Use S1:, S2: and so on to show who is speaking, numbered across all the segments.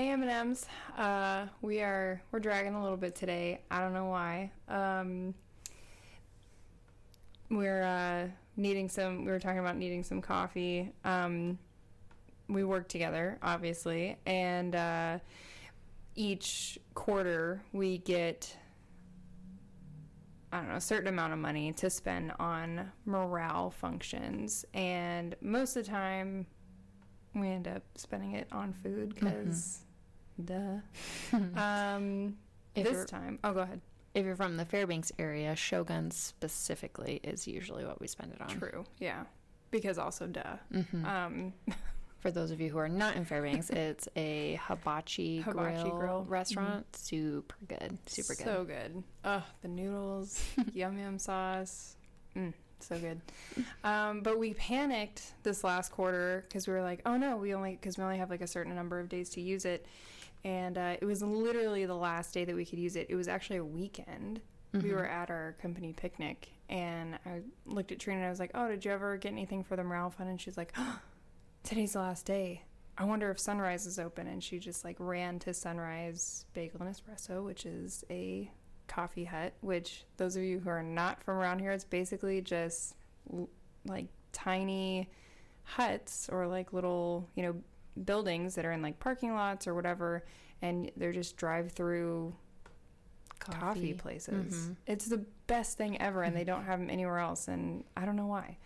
S1: Hey M&Ms. Uh, we are we're dragging a little bit today. I don't know why. Um, we're uh, needing some. We were talking about needing some coffee. Um, we work together, obviously, and uh, each quarter we get I don't know, a certain amount of money to spend on morale functions. And most of the time, we end up spending it on food because, duh. um,
S2: If
S1: this time, oh, go ahead.
S2: If you're from the Fairbanks area, Shogun specifically is usually what we spend it on.
S1: True, yeah. Because also, duh.
S2: Mhm.
S1: Um,
S2: For those of you who are not in Fairbanks, it's a hibachi,
S1: Hibachi
S2: grill,
S1: grill. Mm-hmm.
S2: restaurant. Super good. Super good.
S1: So good. Ugh, the noodles, yum yum sauce. Mm, so good. Um, but we panicked this last quarter because we were like, oh no, we only because we only have like a certain number of days to use it, and uh, it was literally the last day that we could use it. It was actually a weekend. We
S2: Mhm.
S1: were at our company picnic, and I looked at Trina and I was like, oh, did you ever get anything for the morale fund? And she's like, oh, today's the last day. I wonder if Sunrise is open. And she just like ran to Sunrise Bagel and Espresso, which is a coffee hut. Which those of you who are not from around here, it's basically just like tiny huts or like little you know buildings that are in like parking lots or whatever, and they're just drive through coffee, places.
S2: Mhm.
S1: It's the best thing ever, and they don't have them anywhere else, and I don't know why.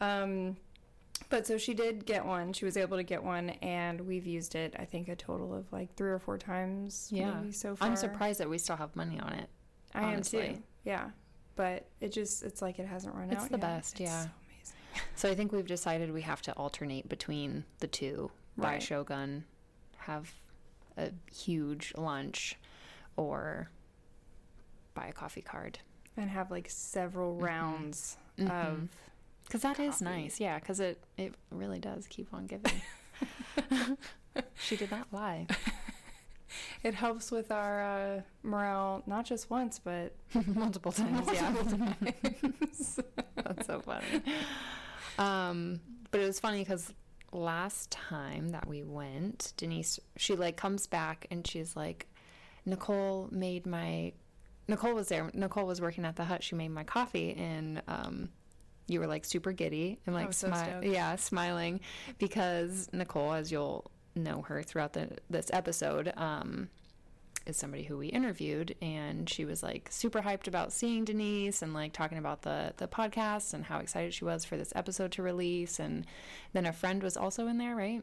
S1: Um, but so she did get one. She was able to get one, and we've used it. I think a total of like three or four times.
S2: Yeah.
S1: maybe so far.
S2: I'm surprised that we still have money on it.
S1: I am
S2: honestly.
S1: too. Yeah, but it just it's like it hasn't run
S2: It's
S1: out.
S2: It's the
S1: yet.
S2: best,
S1: It's
S2: yeah.
S1: so amazing.
S2: So I think we've decided we have to alternate between the two. Buy Shogun, have a huge lunch, or buy a coffee card.
S1: And have like several rounds
S2: Mhm.
S1: of
S2: Because that is
S1: Coffee.
S2: nice, yeah. Because it it really does keep on giving. she did not lie.
S1: it helps with our uh, morale not just once but
S2: multiple times.
S1: multiple
S2: yeah,
S1: times.
S2: that's so funny. Um, but it was funny because last time that we went, Denise, she like comes back and she's like, Nicole made my. Nicole was there. Nicole was working at the hut. She made my coffee, and um, you were like super giddy and like
S1: was so
S2: yeah, smiling because Nicole, as you'll know her throughout the this episode, um, is somebody who we interviewed and she was like super hyped about seeing Denise and like talking about the the podcast and how excited she was for this episode to release and then a friend was also in there, right?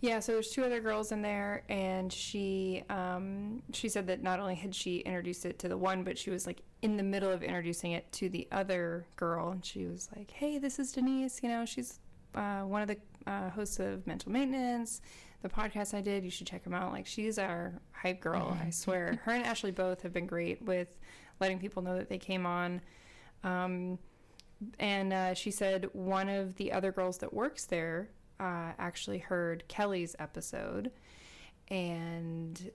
S1: Yeah, so there's two other girls in there, and she um, she said that not only had she introduced it to the one, but she was like in the middle of introducing it to the other girl, and she was like, "Hey, this is Denise. You know, she's uh, one of the uh, hosts of Mental Maintenance, the podcast I did. You should check them out. Like, she's our hype girl. I swear. Her and Ashley both have been great with letting people know that they came on." Um, and uh, she said one of the other girls that works there uh, actually heard Kelly's episode and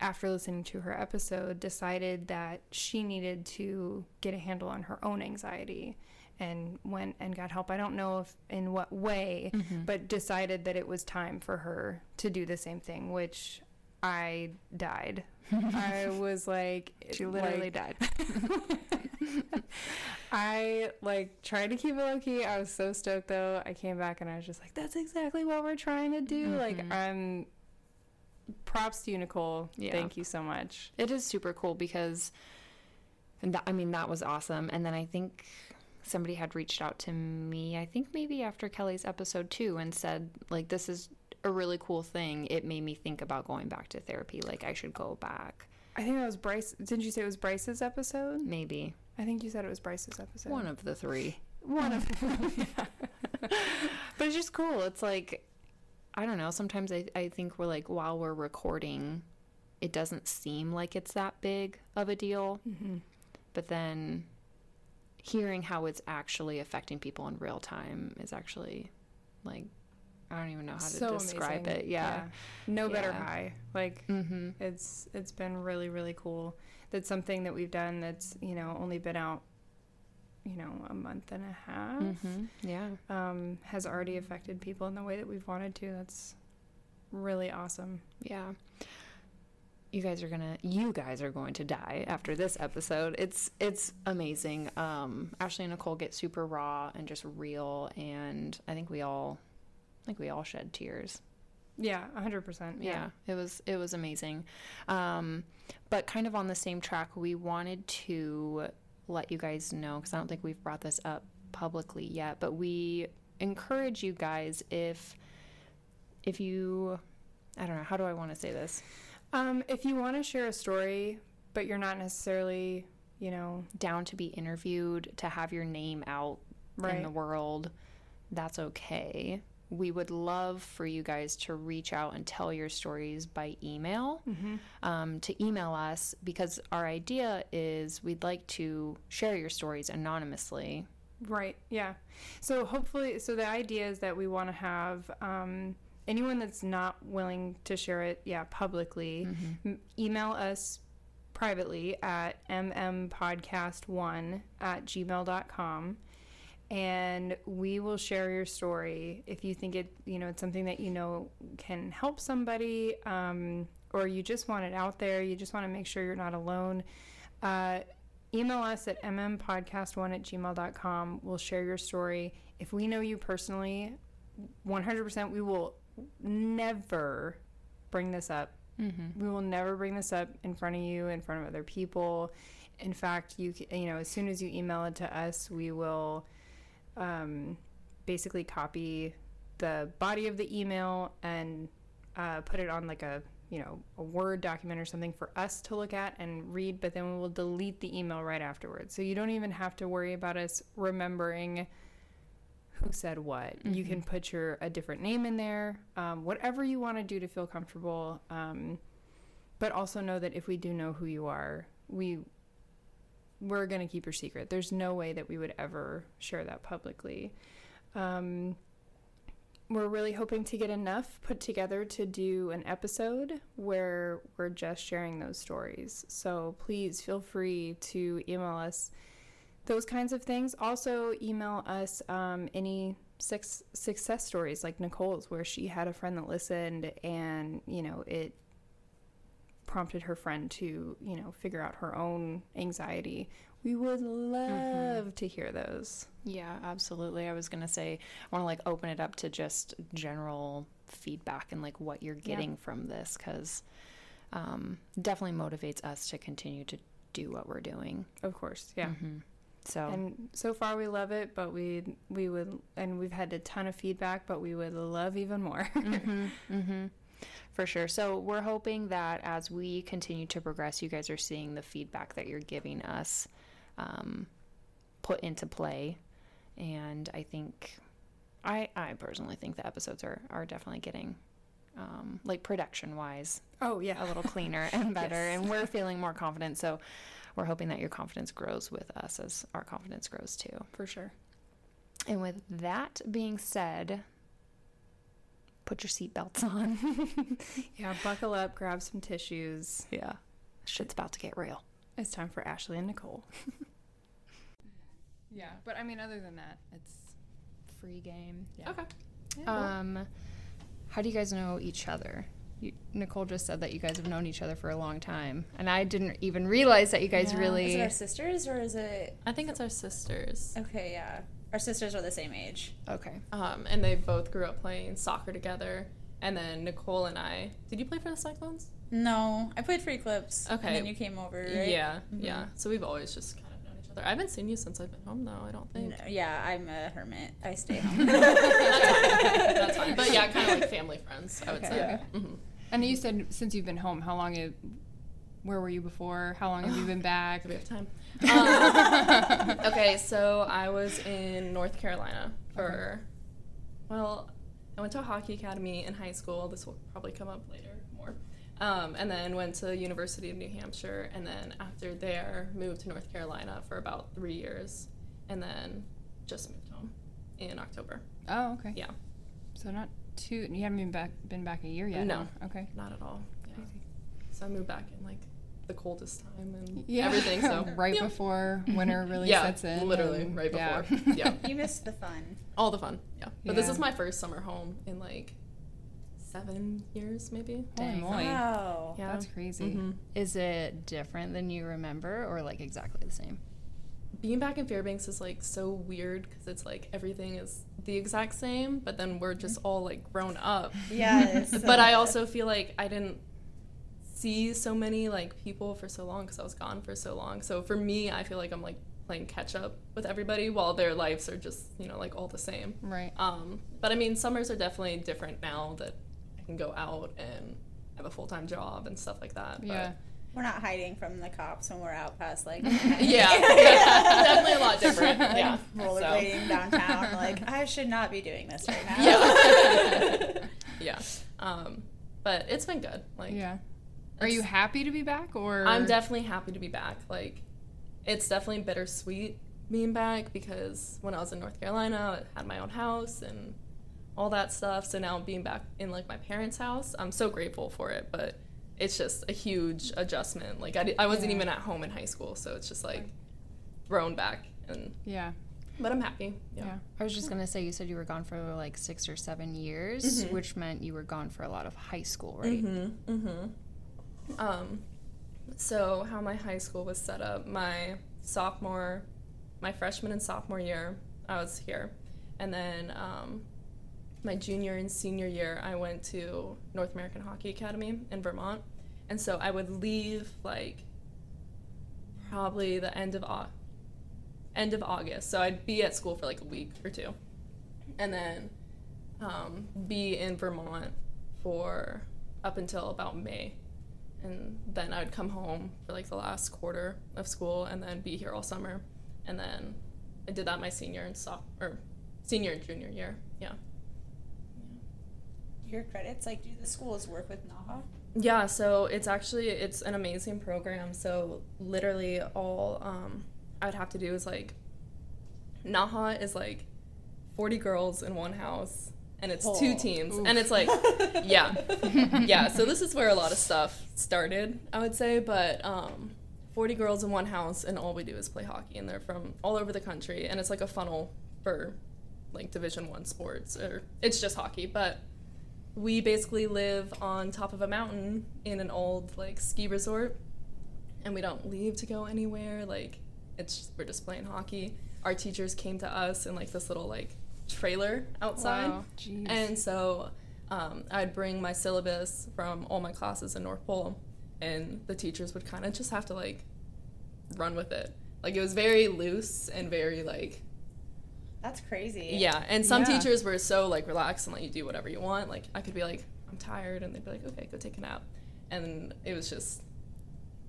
S1: after listening to her episode decided that she needed to get a handle on her own anxiety and went and got help. I don't know if in what way, but decided that it was time for her to do the same thing, which I died. I was like
S2: She literally
S1: like,
S2: died.
S1: I like tried to keep it low key. I was so stoked though. I came back and I was just like, that's exactly what we're trying to do. Like,
S2: Mhm.
S1: I'm props to you, Nicole.
S2: Yeah.
S1: Thank you so much.
S2: It is super cool because, and that, I mean, that was awesome. And then I think somebody had reached out to me, I think maybe after Kelly's episode two, and said, like, this is a really cool thing. It made me think about going back to therapy. Like, I should go back.
S1: I think that was Bryce. Didn't you say it was Bryce's episode?
S2: Maybe.
S1: I think you said it was Bryce's episode.
S2: One of the three.
S1: one of
S2: But it's just cool. It's like, I don't know. Sometimes I, I think we're like, while we're recording, it doesn't seem like it's that big of a deal.
S1: Mhm.
S2: But then hearing how it's actually affecting people in real time is actually like, I don't even know how to
S1: so
S2: describe
S1: amazing.
S2: it. Yeah.
S1: No better
S2: Yeah.
S1: high. Like
S2: Mm-hmm.
S1: it's it's been really really cool. That's something that we've done that's, you know, only been out you know, a month and a half.
S2: Mm-hmm. Yeah.
S1: um, has already affected people in the way that we've wanted to. That's really awesome.
S2: Yeah. You guys are gonna you guys are going to die after this episode. It's it's amazing. Um Ashley and Nicole get super raw and just real and I think we all I think we all shed tears.
S1: Yeah, 100%.
S2: Yeah.
S1: Yeah.
S2: it was it was amazing. Um but kind of on the same track, we wanted to let you guys know cuz I don't think we've brought this up publicly yet, but we encourage you guys if if you I don't know, how do I want to say this?
S1: Um, if you want to share a story, but you're not necessarily, you know,
S2: down to be interviewed, to have your name out in the world, that's okay. We would love for you guys to reach out and tell your stories by email. Um, to email us because our idea is we'd like to share your stories anonymously.
S1: Right. Yeah. So hopefully, so the idea is that we want to have um, anyone that's not willing to share it, yeah, publicly, m- email us privately at mmpodcast1 at gmail.com and we will share your story if you think it you know it's something that you know can help somebody um, or you just want it out there you just want to make sure you're not alone. Uh, email us at mmpodcast1 at gmail.com we'll share your story. If we know you personally 100% we will never bring this up. We will never bring this up in front of you in front of other people. In fact you you know as soon as you email it to us we will um, basically copy the body of the email and uh, put it on like a you know a word document or something for us to look at and read but then we will delete the email right afterwards. So you don't even have to worry about us remembering who said what. You can put your a different name in there um, whatever you want to do to feel comfortable um, but also know that if we do know who you are we we're going to keep your secret. There's no way that we would ever share that publicly. Um, we're really hoping to get enough put together to do an episode where we're just sharing those stories. So please feel free to email us those kinds of things. Also, email us um, any six, success stories like Nicole's, where she had a friend that listened and, you know, it prompted her friend to, you know, figure out her own anxiety. We would love to hear those.
S2: Yeah, absolutely. I was gonna say I want to like open it up to just general feedback and like what you're getting from this because um, definitely motivates us to continue to do what we're doing.
S1: Of course, yeah.
S2: So
S1: And so far we love it, but we we would and we've had a ton of feedback, but we would love even more.
S2: Mm-hmm. for sure. So we're hoping that as we continue to progress, you guys are seeing the feedback that you're giving us um, put into play, and I think I I personally think the episodes are are definitely getting. Um, like production wise,
S1: oh yeah,
S2: a little cleaner and better,
S1: Yes.
S2: and we're feeling more confident. So, we're hoping that your confidence grows with us as our confidence grows too.
S1: for sure.
S2: And with that being said, put your seatbelts on.
S1: Yeah, buckle up, grab some tissues.
S2: yeah. Shit's about to get real.
S1: It's time for Ashley and Nicole. yeah, but I mean, other than that, it's free game. Yeah.
S3: Okay.
S2: Um, how do you guys know each other? You, Nicole just said that you guys have known each other for a long time, and I didn't even realize that you guys
S3: Yeah.
S2: really.
S4: Is it our sisters or is it?
S3: I think it's our sisters.
S4: Okay, yeah. Our sisters are the same age.
S2: okay.
S3: Um, and they both grew up playing soccer together. And then Nicole and I. Did you play for the Cyclones?
S4: No, I played for Eclipse.
S3: Okay.
S4: And then you came over, right?
S3: Yeah, yeah. So we've always just other. I haven't seen you since I've been home, though. I don't think.
S4: No, yeah, I'm a hermit. I stay home.
S3: That's fine. But yeah, kind of like family friends. I would
S4: Okay.
S3: say.
S1: Yeah.
S3: hmm
S1: And you said since you've been home, how long? Have, where were you before? How long have you been back?
S3: Do we have time? Um, okay, so I was in North Carolina for, well, I went to a hockey academy in high school. This will probably come up later more. Um, and then went to the University of New Hampshire. And then after there, moved to North Carolina for about three years. And then just moved home in October.
S1: Oh, okay.
S3: Yeah,
S1: So not too. You haven't been back. Been back a year yet.
S3: No.
S1: huh? Okay.
S3: not at all. Yeah.
S1: Crazy.
S3: So I moved back in like the coldest time and
S1: Yeah.
S3: everything. So
S1: right
S3: yeah.
S1: before winter really
S3: yeah,
S1: sets in.
S3: literally
S1: and-
S3: right before. Yeah.
S4: you missed the fun.
S3: All the fun, yeah. But this is my first summer home in like seven years maybe.
S5: Holy
S2: Dang.
S5: moly.
S4: Wow.
S3: Yeah.
S5: That's crazy.
S3: Mhm.
S2: Is it different than you remember, or like exactly the same?
S3: Being back in Fairbanks is like so weird because it's like everything is the exact same, but then we're just all like grown up.
S4: Yes.
S3: but I also feel like I didn't see so many like people for so long because I was gone for so long. So for me, I feel like I'm like playing catch up with everybody while their lives are just you know like all the same.
S5: Right.
S3: Um, but I mean, summers are definitely different now that I can go out and have a full time job and stuff like that. But
S5: Yeah.
S4: We're not hiding from the cops when we're out past like
S3: yeah, definitely a lot different. Yeah.
S4: rollerblading downtown. Like I should not be doing this right now.
S3: Yeah. yeah. Um, but it's been good. Like,
S5: Yeah. Are you happy to be back or
S3: I'm definitely happy to be back. Like, it's definitely bittersweet being back because when I was in North Carolina, I had my own house and all that stuff. So now being back in like my parents' house, I'm so grateful for it. But it's just a huge adjustment. Like, I, di- I wasn't
S5: Yeah.
S3: even at home in high school, so it's just like thrown back. And
S5: Yeah.
S3: but I'm happy.
S5: Yeah.
S3: Yeah.
S2: I was just gonna say you said you were gone for like six or seven years,
S3: Mhm.
S2: which meant you were gone for a lot of high school, right?
S3: Mm-hmm. Mm-hmm. Um, so how my high school was set up, my sophomore, my freshman and sophomore year, I was here, and then um, my junior and senior year, I went to North American Hockey Academy in Vermont, and so I would leave like probably the end of Au- end of August. So I'd be at school for like a week or two, and then um, be in Vermont for up until about May. And then I would come home for like the last quarter of school and then be here all summer. And then I did that my senior and soph- or senior and junior year. Yeah.
S4: Your credits, like, do the schools work with NAHA?
S3: Yeah, so it's actually it's an amazing program. So literally all um, I would have to do is like NAHA is like 40 girls in one house and it's two teams and it's like yeah. yeah, so this is where a lot of stuff started, I would say, but um 40 girls in one house and all we do is play hockey and they're from all over the country and it's like a funnel for like division 1 sports or it's just hockey, but we basically live on top of a mountain in an old like ski resort and we don't leave to go anywhere like it's just, we're just playing hockey our teachers came to us in like this little like trailer outside
S5: Wow. Jeez.
S3: and so um, i'd bring my syllabus from all my classes in north pole and the teachers would kind of just have to like run with it like it was very loose and very like
S4: That's crazy.
S3: yeah, and some
S5: Yeah.
S3: teachers were so like relaxed and let you do whatever you want. Like I could be like, I'm tired, and they'd be like, okay, go take a nap, and it was just,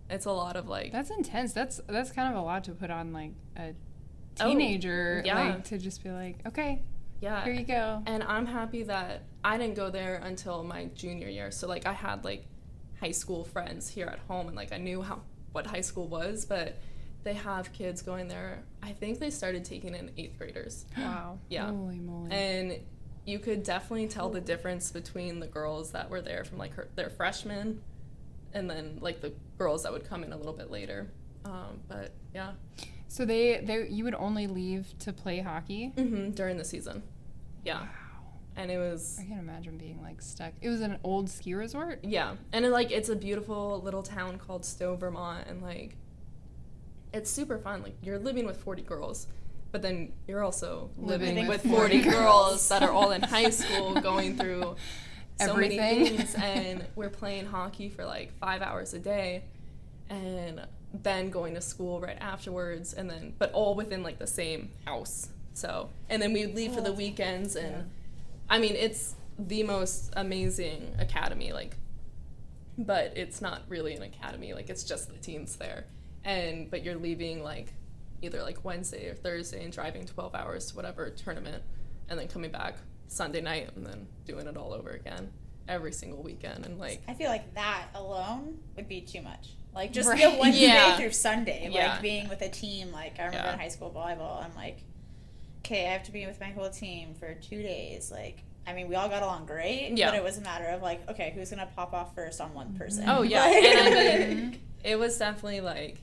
S3: it's a lot of like,
S5: That's intense. That's that's kind of a lot to put on like a
S3: Oh,
S5: teenager
S3: yeah.
S5: like to just be like, "Okay,
S3: yeah.
S5: here you go."
S3: And I'm happy that I didn't go there until my junior year. So like I had like high school friends here at home, and like I knew how what high school was, but they have kids going there. I think they started taking in eighth graders.
S5: Wow.
S3: Yeah.
S5: Holy moly.
S3: and you could definitely tell the difference between the girls that were there from like her, their freshmen and then like the girls that would come in a little bit later um, but yeah
S5: so they they you would only leave to play hockey?
S3: hmm during the season yeah
S5: Wow.
S3: and it was
S5: I can't imagine being like stuck. It was an old ski resort.
S3: yeah and it, like it's a beautiful little town called stowe vermont and like it's super fun like you're living with 40 girls but then you're also living,
S5: Living
S3: with
S5: with
S3: 40
S5: 40
S3: girls. that are all in high school going through so many things and we're playing hockey for like five hours a day and then going to school right afterwards and then but all within like the same house. So and then we'd leave for the oh, weekends and i mean it's the most amazing academy like but it's not really an academy like it's just the teens there and but you're leaving like either like wednesday or thursday and driving 12 hours to whatever tournament and then coming back sunday night and then doing it all over again every single weekend and like
S4: I feel like that alone would be too much. Like just
S5: Right.
S4: the one
S3: Yeah.
S4: through Sunday,
S3: Yeah.
S4: like being with a team. Like I remember
S3: Yeah.
S4: in high school volleyball, I'm like, okay, I have to be with my whole team for two days. Like, I mean, we all got along great,
S3: Yeah.
S4: but it was a matter of like, okay, who's gonna pop off first on one person?
S3: Oh yeah,
S4: Like-
S3: and I mean, it was definitely like,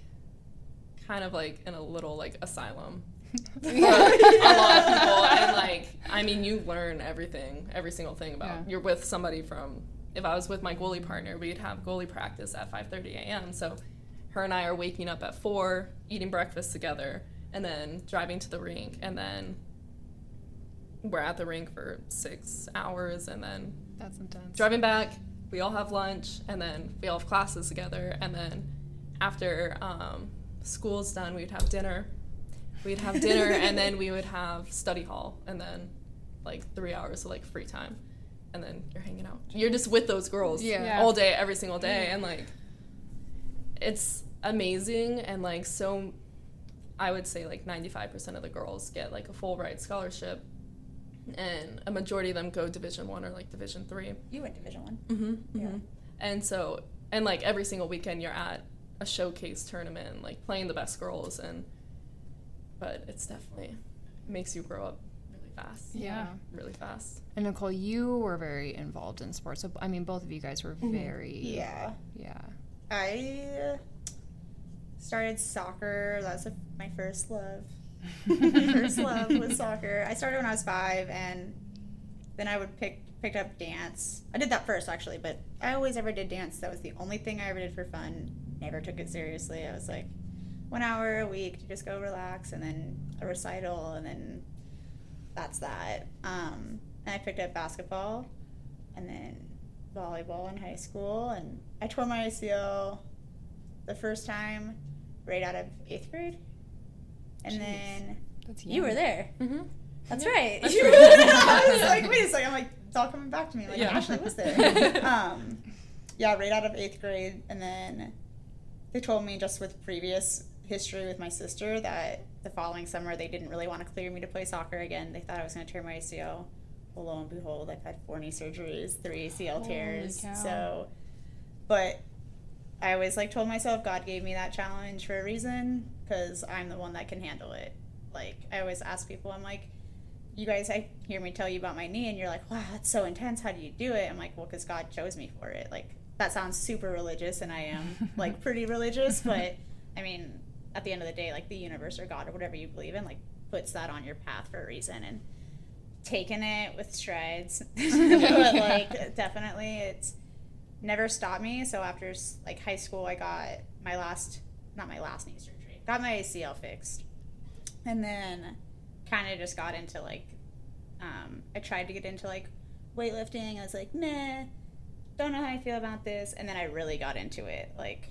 S3: kind of like in a little like asylum a lot of people, and like I mean, you learn everything, every single thing about.
S1: Yeah.
S3: You're with somebody from. If I was with my goalie partner, we'd have goalie practice at 5:30 a.m. So, her and I are waking up at four, eating breakfast together, and then driving to the rink, and then we're at the rink for six hours, and then
S2: That's intense.
S3: driving back, we all have lunch, and then we all have classes together. And then after um, school's done, we'd have dinner. We'd have dinner, and then we would have study hall, and then like three hours of like free time, and then you're hanging out. You're just with those girls
S2: Yeah.
S1: Yeah.
S3: all day, every single day, and like it's amazing and like so. I would say like 95% of the girls get like a full ride scholarship, and a majority of them go Division One or like Division Three.
S4: You went Division One.
S3: Mm-hmm.
S4: Yeah.
S3: And so, and like every single weekend, you're at a showcase tournament, like playing the best girls, and but it's definitely it makes you grow up really fast.
S1: Yeah.
S3: really fast.
S2: And Nicole, you were very involved in sports. So I mean, both of you guys were mm-hmm. very.
S4: Yeah.
S2: Yeah.
S4: I started soccer. That was my first love. my first love was soccer. I started when I was five, and then I would pick picked up dance. I did that first actually, but I always ever did dance. That was the only thing I ever did for fun. Never took it seriously. I was like one hour a week to just go relax, and then a recital, and then that's that. Um, and I picked up basketball, and then volleyball in high school, and I tore my ACL the first time right out of eighth grade, and
S2: Jeez.
S4: then
S1: That's
S4: you were there.
S3: Mm-hmm.
S4: That's
S3: Yeah,
S4: right.
S3: that's
S4: You were
S3: right.
S4: there. I was like, wait a second. I'm like, it's all coming back to me. Like,
S3: Yeah.
S4: Ashley was there. um, yeah, right out of eighth grade. And then they told me just with previous history with my sister that the following summer they didn't really want to clear me to play soccer again. They thought I was going to tear my ACL. Well, lo and behold, I've had four knee surgeries, three ACL tears. So, but I always like told myself God gave me that challenge for a reason because I'm the one that can handle it. Like I always ask people, I'm like, you guys, I hear me tell you about my knee, and you're like, wow, that's so intense. How do you do it? I'm like, well, because God chose me for it. Like that sounds super religious, and I am like pretty religious, but I mean, at the end of the day, like the universe or God or whatever you believe in, like puts that on your path for a reason, and taking it with strides. but like definitely, it's never stopped me. So after like high school, I got my last, not my last knee surgery, got my ACL fixed, and then kind of just got into like, um, I tried to get into like weightlifting. I was like, nah, don't know how I feel about this, and then I really got into it. Like,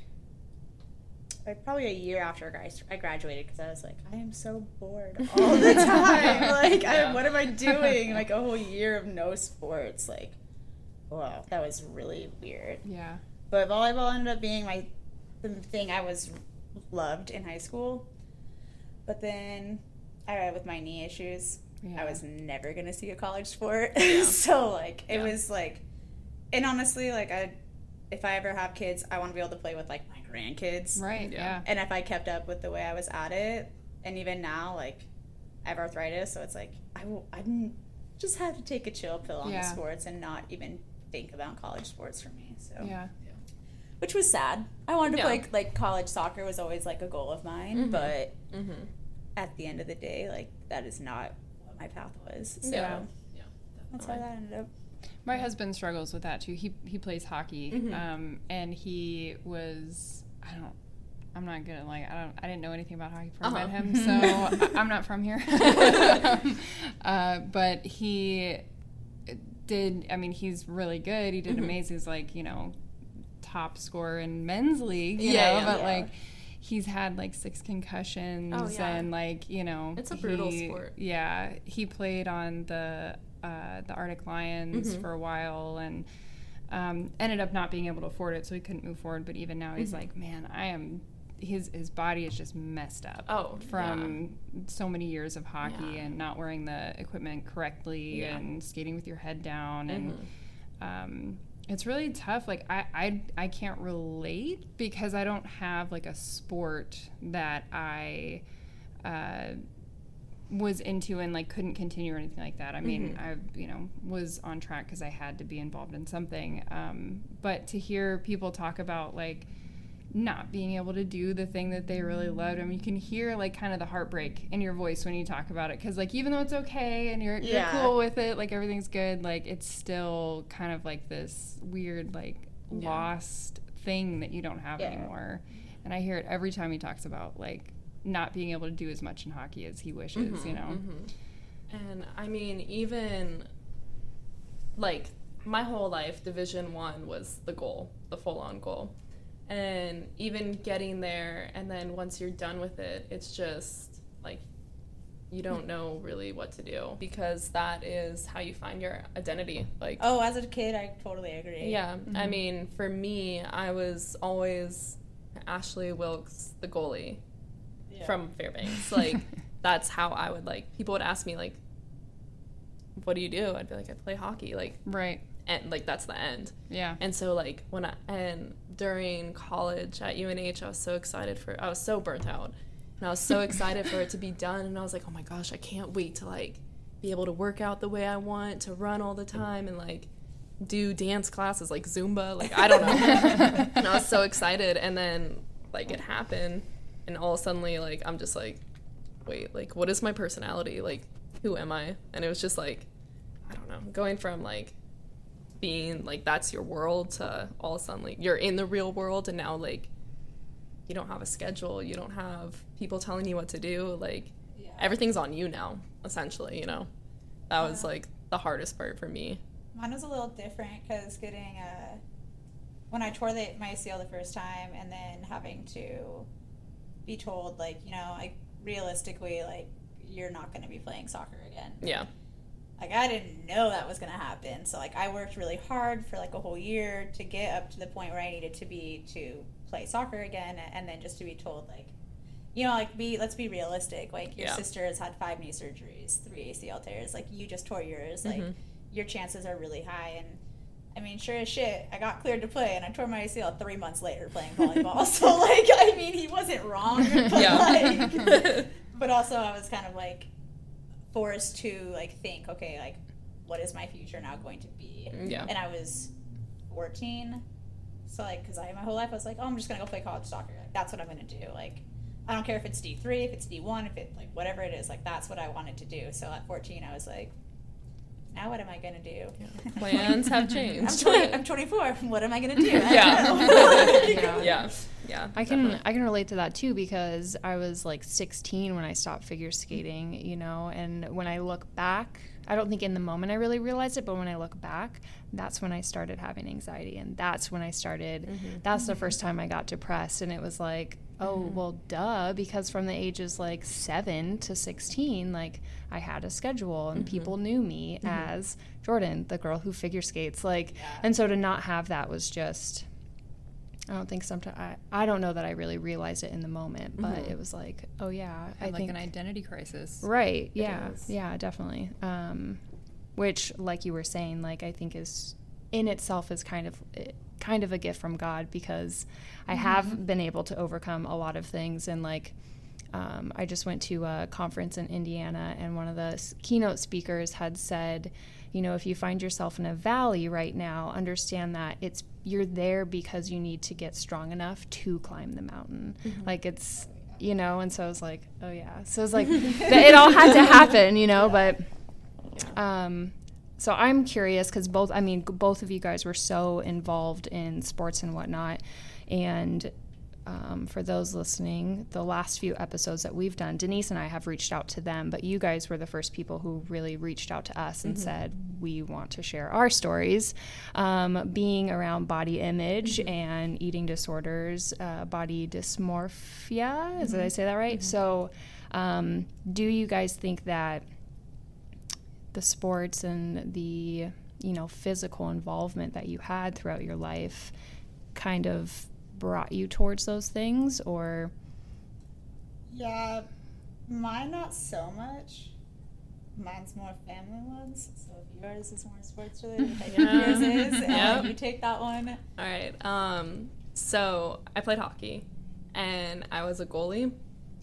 S4: like probably a year after I I graduated because I was like, I am so bored all the time. like, I, what am I doing? Like a whole year of no sports. Like, wow, that was really weird.
S1: Yeah.
S4: But volleyball ended up being my the thing I was loved in high school. But then, I with my knee issues,
S1: Yeah.
S4: I was never gonna see a college sport.
S3: Yeah.
S4: so like, it
S3: Yeah.
S4: was like, and honestly, like I, if I ever have kids, I want to be able to play with like my grandkids.
S1: Right.
S3: Yeah.
S1: Yeah.
S4: And if I kept up with the way I was at it, and even now, like, I have arthritis, so it's like I will. I didn't- just have to take a chill pill on
S1: Yeah.
S4: the sports and not even think about college sports for me. So
S1: Yeah.
S4: which was sad. I wanted to
S3: Yeah.
S4: play like college soccer was always like a goal of mine,
S3: Mhm.
S4: but
S3: Mm-hmm.
S4: at the end of the day, like that is not what my path was. So
S3: Yeah. Yeah.
S4: that's how that ended up.
S1: My husband struggles with that too. He he plays hockey,
S3: Mhm.
S1: um, and he was I don't. I'm not gonna like I don't I didn't know anything about hockey before I met
S3: Uh-huh.
S1: him, so I- I'm not from here. uh, but he did. I mean, he's really good. He did
S3: Mhm.
S1: amazing. He's like you know top scorer in men's league. You
S3: Yeah,
S1: know,
S3: yeah.
S1: but
S4: Yeah.
S1: like he's had like six concussions
S3: Oh, yeah.
S1: and like you know
S3: It's a brutal
S1: he-
S3: sport.
S1: Yeah, he played on the uh, the Arctic Lions
S3: Mhm.
S1: for a while and um, ended up not being able to afford it, so he couldn't move forward. But even now, he's
S3: Mhm.
S1: like, man, I am. His his body is just messed up
S3: Oh,
S1: from so many years of hockey
S3: Yeah.
S1: and not wearing the equipment correctly
S3: Yeah.
S1: and skating with your head down and
S3: Mhm.
S1: um, it's really tough. Like I, I, I can't relate because I don't have like a sport that I uh, was into and like couldn't continue or anything like that. I mean,
S3: Mhm.
S1: I, you know, was on track because I had to be involved in something. Um, but to hear people talk about like
S5: not being able to do the thing that they really loved. I mean, you can hear like kind of the heartbreak in your voice when you talk about it because like even though it's okay and you're
S4: Yeah.
S5: you're cool with it, like everything's good, like it's still kind of like this weird like
S3: Yeah.
S5: lost thing that you don't have
S4: Yeah.
S5: anymore. And I hear it every time he talks about like not being able to do as much in hockey as he wishes, you mm-hmm, know. Mm-hmm.
S3: And I mean, even like my whole life, Division One was the goal, the full-on goal, and even getting there, and then once you're done with it, it's just like you don't hmm. know really what to do because that is how you find your identity. Like,
S4: Oh, as a kid, I totally agree.
S3: yeah, I mm-hmm. mean, for me, I was always Ashley Wilkes, the goalie
S4: Yeah.
S3: from Fairbanks. Like that's how I would like people would ask me like what do you do? I'd be like I play hockey like
S5: Right.
S3: and like that's the end.
S5: Yeah.
S3: And so like when I and during college at UNH I was so excited for I was so burnt out. And I was so excited for it to be done and I was like, "Oh my gosh, I can't wait to like be able to work out the way I want, to run all the time and like do dance classes like Zumba, like I don't know." and I was so excited and then like it happened and all suddenly like I'm just like, "Wait, like what is my personality? Like who am I?" And it was just like I don't know, going from like being like that's your world to all of a sudden like you're in the real world and now like you don't have a schedule you don't have people telling you what to do like
S4: Yeah.
S3: everything's on you now essentially you know that was like the hardest part for me
S4: Mine was a little different because getting a when I tore the, my ACL the first time, and then having to be told like you know like realistically like you're not going to be playing soccer again.
S3: yeah
S4: Like I didn't know that was going to happen, so like I worked really hard for like a whole year to get up to the point where I needed to be to play soccer again, and then just to be told like. You know, like be let's be realistic. Like your
S3: Yeah.
S4: sister has had five knee surgeries, three ACL tears. Like you just tore yours. Like
S3: Mhm.
S4: your chances are really high. And I mean, sure as shit, I got cleared to play, and I tore my ACL three months later playing volleyball. so like, I mean, he wasn't wrong, but
S3: Yeah.
S4: like, but also I was kind of like forced to like think, okay, like, what is my future now going to be?
S3: yeah
S4: And I was 14, so like, because I my whole life I was like, oh, I'm just gonna go play college soccer. Like, that's what I'm gonna do. Like, I don't care if it's D three, if it's D one, if it like whatever it is. Like, that's what I wanted to do. So at 14, I was like, now what am I gonna do?
S3: plans have
S4: I'm,
S3: changed
S4: 20, I'm 24. What am I gonna do?
S3: Yeah.
S2: Yeah.
S3: yeah yeah
S2: I can
S3: definitely.
S2: I can relate to that too because I was like 16 when I stopped figure skating, you know, and when I look back, I don't think in the moment I really realized it, but when I look back, that's when I started having anxiety and that's when I started mm-hmm. that's the mm-hmm. first time I got depressed and it was like, oh, mm-hmm. well duh, because from the ages like 7 to 16, like I had a schedule and mm-hmm. people knew me mm-hmm. as Jordan, the girl who figure skates, like and so to not have that was just I don't think sometimes I, I don't know that I really realized it in the moment, but it was like, oh yeah, I
S5: like
S2: think
S5: an identity crisis.
S2: right, yeah, yeah, definitely. Um, which, like you were saying, like I think is in itself is kind of eh, kind of a gift from God because I have been able to overcome a lot of things and like. Um, I just went to a conference in Indiana, and one of the s- keynote speakers had said, you know, if you find yourself in a valley right now, understand that it's you're there because you need to get strong enough to climb the mountain. Like it's, you know, and so I was like, oh yeah. So it's like it all had to happen, you know, but um so I'm curious because both, I mean, both of you guys were so involved in sports and whatnot. And um, for those listening, the last few episodes that we've done, Denise and I have reached out to them, but you guys were the first people who really reached out to us and said, we want to share our stories. Um, being around body image and eating disorders, uh, body dysmorphia, is did I say that right? So, um, do you guys think that the sports and the you know physical involvement that you had throughout your life kind of brought you towards those things or
S4: Yeah, mine not so much. Mine's more family ones. So if yours is more sports related, I
S3: Yeah.
S4: yours is. and
S3: Yep.
S4: you take that one.
S3: All right. Um, so I played hockey, and I was a goalie.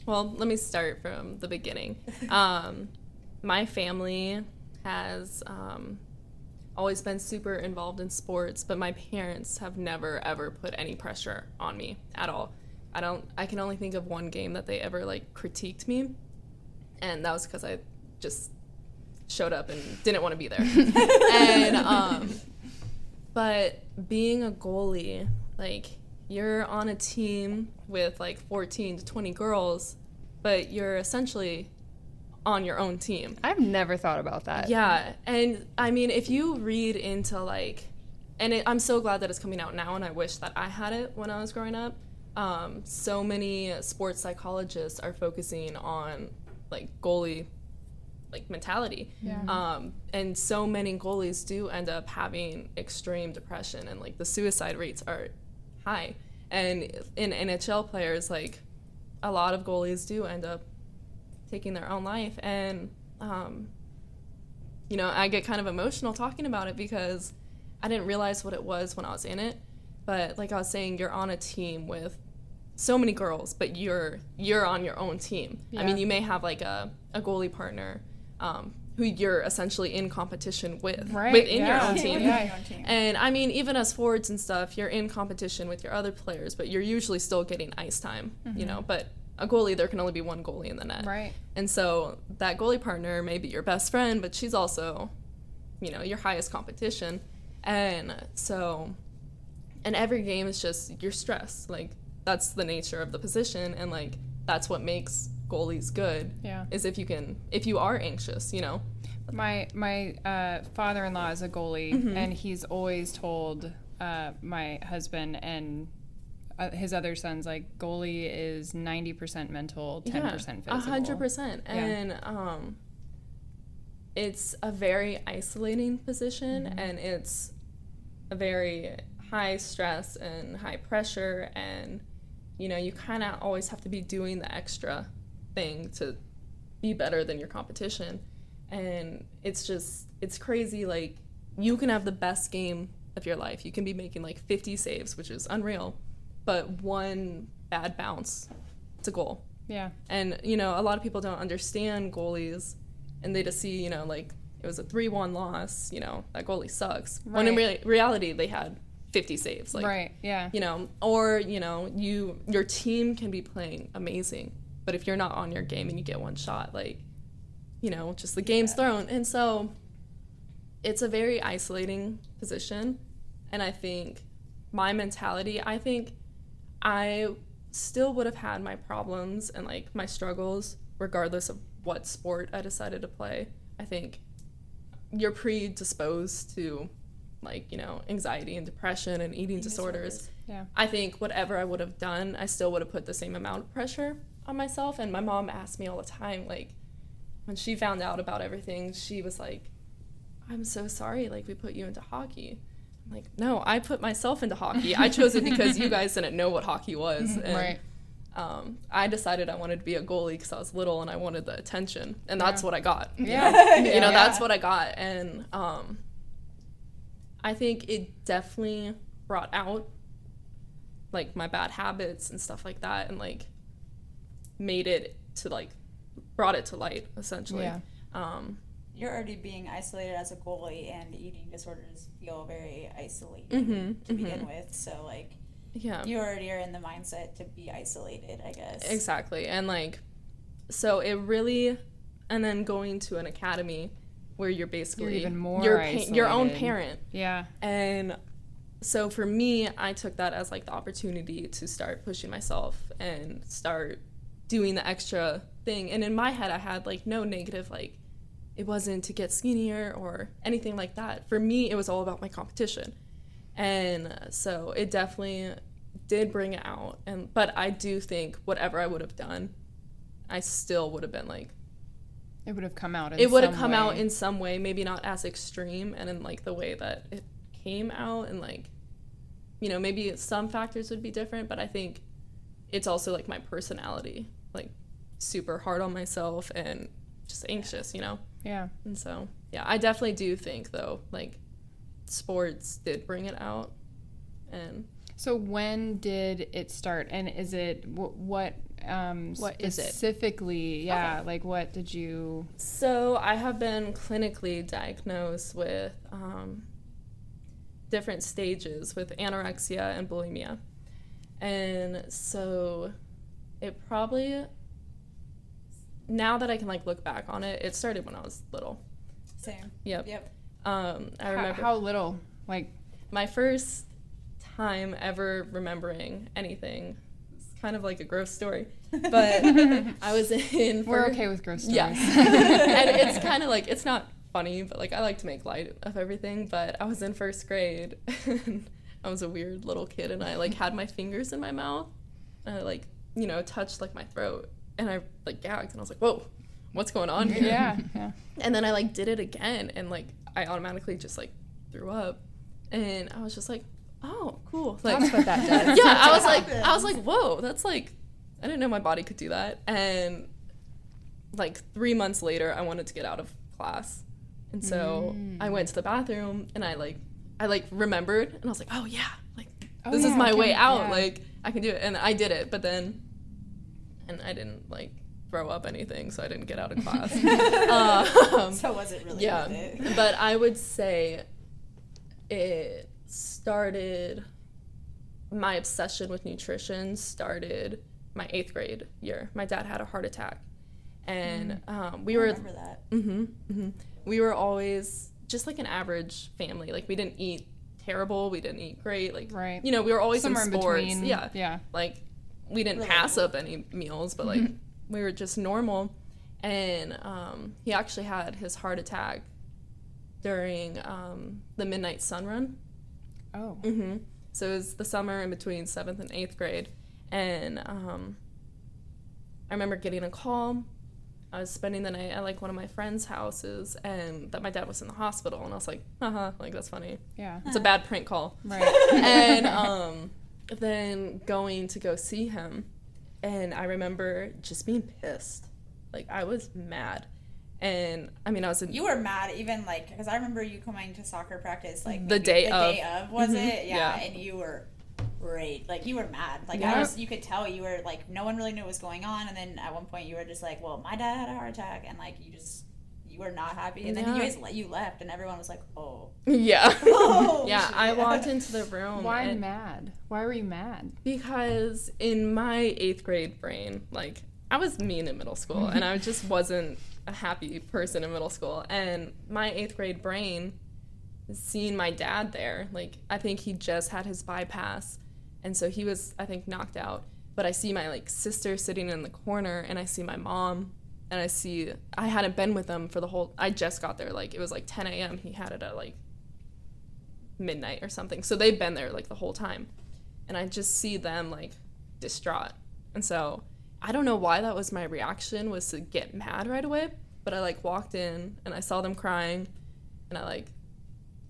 S3: Well, let me start from the beginning. Um, my family has um, always been super involved in sports, but my parents have never ever put any pressure on me at all. I don't I can only think of one game that they ever like critiqued me, and that was because I just showed up and didn't want to be there. and um but being a goalie, like you're on a team with like 14 to 20 girls, but you're essentially on your own team.
S2: I've never thought about that.
S3: Yeah, and I mean, if you read into like, and it, I'm so glad that it's coming out now, and I wish that I had it when I was growing up. Um, so many sports psychologists are focusing on like goalie like mentality.
S5: Yeah.
S3: Um, and so many goalies do end up having extreme depression and like the suicide rates are high. And in NHL players, like a lot of goalies do end up taking their own life. And, um, you know, I get kind of emotional talking about it because I didn't realize what it was when I was in it. But like I was saying, you're on a team with so many girls, but you're you're on your own team. I mean, you may have like a, a goalie partner um, who you're essentially in competition with
S5: Right,
S3: within
S5: yeah.
S3: your own team.
S5: Yeah.
S4: Your own team.
S3: And I mean, even as forwards and stuff, you're in competition with your other players, but you're usually still getting ice time, you know. But a goalie, there can only be one goalie in the net.
S5: Right.
S3: And so that goalie partner may be your best friend, but she's also, you know, your highest competition. And so, and every game is just you're stressed. Like, that's the nature of the position. And like, that's what makes goalies good
S5: Yeah.
S3: is if you can, if you are anxious, you know.
S5: My my uh, father-in-law is a goalie, and he's always told uh, my husband and his other sons like goalie is ninety percent mental, ten percent
S3: A
S5: physical.
S3: hundred percent.
S5: Yeah.
S3: And um, it's a very isolating position,
S5: Mm-hmm.
S3: and it's a very high stress and high pressure, and you know you kind of always have to be doing the extra thing to be better than your competition, and it's just it's crazy. Like you can have the best game of your life, you can be making like 50 saves, which is unreal, but one bad bounce, it's a goal.
S5: Yeah.
S3: And you know, a lot of people don't understand goalies, and they just see you know like it was a three-one loss. You know that goalie sucks. Right. When in rea- reality, they had 50 saves. Like
S5: right. Yeah.
S3: you know, or you know, you your team can be playing amazing, but if you're not on your game and you get one shot, like you know, just the game's thrown. And so it's a very isolating position, and I think my mentality, I think I still would have had my problems and like my struggles regardless of what sport I decided to play. I think you're predisposed to like, you know, anxiety and depression and eating disorders.
S5: Yeah.
S3: I think whatever I would have done, I still would have put the same amount of pressure on myself. And my mom asked me all the time, like, when she found out about everything, she was like, I'm so sorry, like, we put you into hockey. Like, no, I put myself into hockey. I chose it because you guys didn't know what hockey was. And,
S5: Right.
S3: Um, I decided I wanted to be a goalie because I was little and I wanted the attention, and that's
S5: Yeah.
S3: what I got. you
S5: Yeah.
S3: know?
S5: Yeah.
S3: you know,
S5: Yeah.
S3: that's what I got, and um, I think it definitely brought out like my bad habits and stuff like that, and like made it to like brought it to light essentially.
S5: Yeah.
S3: Um,
S4: You're already being isolated as a goalie, and eating disorders feel very isolating
S3: Mhm,
S4: to begin
S3: mhm.
S4: with. So, like,
S3: yeah.
S4: you already are in the mindset to be isolated, I guess.
S3: Exactly. And like so it really and then going to an academy where you're basically
S5: even more
S3: your, your own parent.
S5: Yeah.
S3: And so for me, I took that as like the opportunity to start pushing myself and start doing the extra thing. And in my head I had like no negative like it wasn't to get skinnier or anything like that. For me, it was all about my competition. And uh, so it definitely did bring it out. And but I do think whatever I would have done, I still would have been like
S5: It would have come out. In
S3: it would have come out in some way, maybe not as extreme and in like the way that it came out and like you know, maybe some factors would be different, but I think it's also like my personality, like super hard on myself and just anxious, you know?
S5: Yeah.
S3: And so, yeah, I definitely do think though, like sports did bring it out. And
S5: So when did it start? And is it wh- what? Um,
S2: What is it?
S5: specifically? Yeah. Like what did you?
S3: so I have been clinically diagnosed with um, different stages with anorexia and bulimia. And so it probably now that I can like look back on it, it started when I was little.
S4: Same.
S3: Yep.
S4: Yep.
S3: Um, I
S1: How-
S3: remember
S1: how, little? Like
S3: my first time ever remembering anything. It's kind of like a gross story, but I was in.
S1: we're okay with gross stories.
S3: Yeah, and it's kind of like it's not funny, but like I like to make light of everything. But I was in first grade. and I was a weird little kid, and I like had my fingers in my mouth, and I like you know touched like my throat, and I like gagged, and I was like, whoa. What's going on here?
S1: yeah, yeah.
S3: And then I like did it again and like I automatically just like threw up. And I was just like, oh, cool. Like
S2: That's what that does.
S3: Yeah, I was
S4: what
S3: like I was like, whoa, that's like I didn't know my body could do that. And like 3 months later I wanted to get out of class. And so I mm. went to the bathroom and I like I like remembered and I was like, "Oh yeah, like
S1: Oh,
S3: this is my
S1: okay,
S3: way out.
S1: yeah.
S3: Like I can do it." And I did it, but then and I didn't like throw up anything, so I didn't get out of class. um,
S4: So was it really
S3: yeah,
S4: it?
S3: but I would say it started. My obsession with nutrition started my eighth grade year. My dad had a heart attack, and um, we
S4: I
S3: were
S4: remember that.
S3: hmm hmm We were always just like an average family. Like we didn't eat terrible. We didn't eat great. Like
S1: Right.
S3: you know, we were always
S1: Somewhere
S3: in
S1: in
S3: sports.
S1: between.
S3: Yeah,
S1: Yeah.
S3: like we didn't pass up any meals, but like we were just normal. And um, he actually had his heart attack during um, the midnight sun run.
S1: Oh.
S3: hmm So it was the summer in between seventh and eighth grade, and um, I remember getting a call. I was spending the night at like one of my friends' houses, and that my dad was in the hospital, and I was like, uh huh, like that's funny.
S1: Yeah.
S3: It's a bad prank call.
S1: Right.
S3: and um, then going to go see him, and I remember just being pissed. Like I was mad, and I mean I was in
S4: You were mad even like because I remember you coming to soccer practice like
S3: The day
S4: the
S3: of.
S4: day of was
S3: Mhm.
S4: it yeah,
S3: Yeah.
S4: and you were great like you were mad like
S1: Yeah.
S4: I was you could tell you were like no one really knew what was going on and then at one point you were just like well my dad had a heart attack and like you just you were not happy and then you guys le- you left and everyone was like oh
S3: yeah
S4: Oh,
S3: yeah. I walked into the room.
S1: Why
S3: and-
S1: mad? Why were you mad?
S3: Because in my eighth grade brain, like I was mean in middle school and I just wasn't a happy person in middle school. And my eighth grade brain, seeing my dad there, like I think he just had his bypass. And so he was, I think, knocked out. But I see my like sister sitting in the corner and I see my mom and I see I hadn't been with them for the whole I just got there. Like it was like ten AM. He had it at like midnight or something. So they've been there like the whole time. And I just see them like distraught. And so I don't know why that was my reaction was to get mad right away, but I like walked in and I saw them crying and I like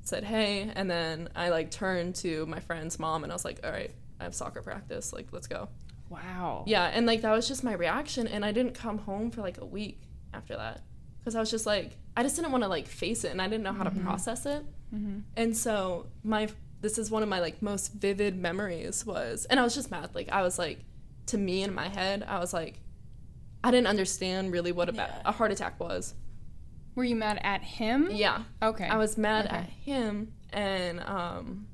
S3: said hey and then I like turned to my friend's mom and I was like, "All right, I have soccer practice. Like, let's go."
S1: Wow.
S3: Yeah, and like that was just my reaction and I didn't come home for like a week after that cuz I was just like I just didn't want to like face it and I didn't know how to process it. And so my this is one of my like most vivid memories was and I was just mad. Like I was like to me in my head, I was like I didn't understand really what a,
S4: Yeah.
S3: a heart attack was.
S1: Were you mad at him?
S3: Yeah.
S1: Okay.
S3: I was mad
S1: Okay.
S3: at him and um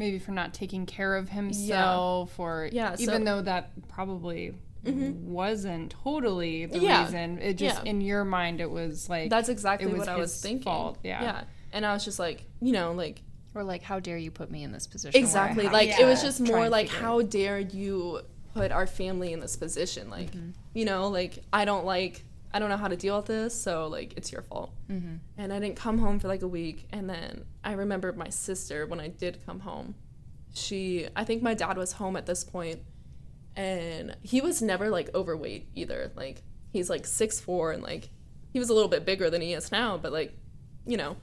S1: maybe for not taking care of himself or
S3: Yeah, so-
S1: even though that probably wasn't totally the
S3: Yeah.
S1: reason it just
S3: Yeah.
S1: in your mind it was like
S3: that's exactly
S1: it was
S3: what I was thinking.
S1: fault, yeah.
S3: Yeah. And I was just like, you know, like
S2: Or like, how dare you put me in this position?
S3: exactly like
S2: to
S3: it was just more like how dare you put our family in this position like
S2: Mm-hmm.
S3: you know like i don't like i don't know how to deal with this so like it's your fault
S2: Mm-hmm.
S3: and i didn't come home for like a week and then i remember my sister when i did come home she i think my dad was home at this point and he was never like overweight either like he's like six four and like he was a little bit bigger than he is now but like you know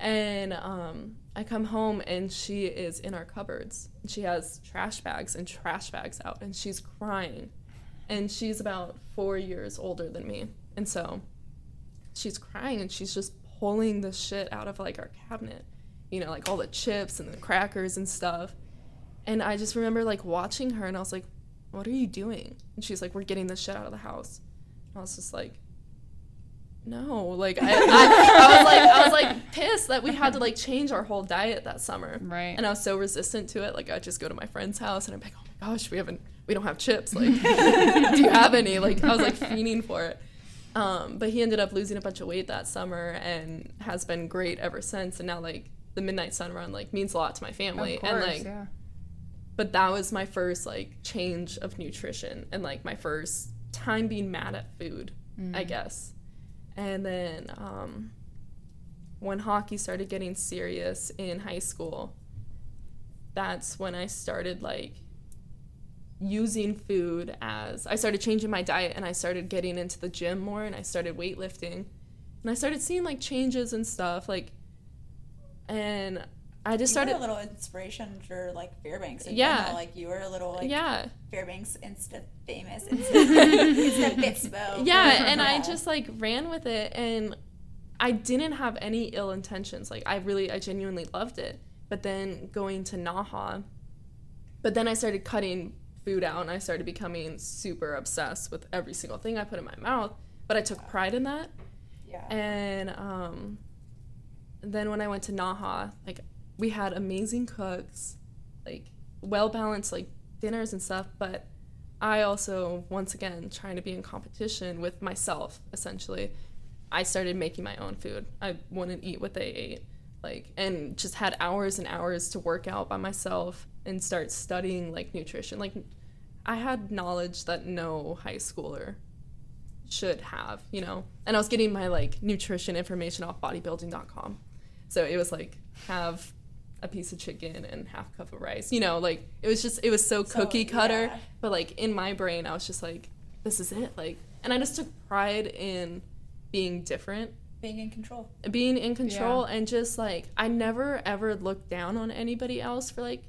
S3: and um, I come home and she is in our cupboards. She has trash bags and trash bags out, and she's crying. And she's about four years older than me, and so she's crying and she's just pulling the shit out of like our cabinet, you know, like all the chips and the crackers and stuff. And I just remember like watching her, and I was like, "What are you doing?" And she's like, "We're getting this shit out of the house." And I was just like, no, like I, I, I was like I was like pissed that we had to like change our whole diet that summer.
S1: Right.
S3: And I was so resistant to it. Like I just go to my friend's house and I'm like, oh my gosh, we haven't we don't have chips. Like, do you have any? Like I was like fiending for it. Um, but he ended up losing a bunch of weight that summer and has been great ever since. And now like the midnight sun run like means a lot to my family.
S1: course,
S3: and like
S1: yeah.
S3: but that was my first like change of nutrition and like my first time being mad at food i guess and then um, when hockey started getting serious in high school that's when i started like using food as i started changing my diet and i started getting into the gym more and i started weightlifting and i started seeing like changes and stuff like and i just
S6: You
S3: started
S6: a little inspiration for like Fairbanks. In
S3: Yeah.
S6: general. like you were a little like
S3: yeah
S6: Fairbanks Insta famous, Insta, Insta Fitspo.
S3: yeah and i just like ran with it and i didn't have any ill intentions like i really i genuinely loved it but then going to NAHA but then i started cutting food out and i started becoming super obsessed with every single thing i put in my mouth but i took pride in that
S6: yeah.
S3: and um, then when I went to NAHA, like we had amazing cooks, like well balanced like dinners and stuff. But I also, once again, trying to be in competition with myself. Essentially, I started making my own food. I wouldn't eat what they ate, like, and just had hours and hours to work out by myself and start studying like nutrition. Like, I had knowledge that no high schooler should have, you know. And I was getting my like nutrition information off bodybuilding.com. So it was like have a piece of chicken and half cup of rice. You know, like it was just it was so
S6: So,
S3: cookie cutter,
S6: yeah.
S3: but like in my brain I was just like this is it. Like and I just took pride in being different
S6: being in control.
S3: being in control and just like I never ever looked down on anybody else for like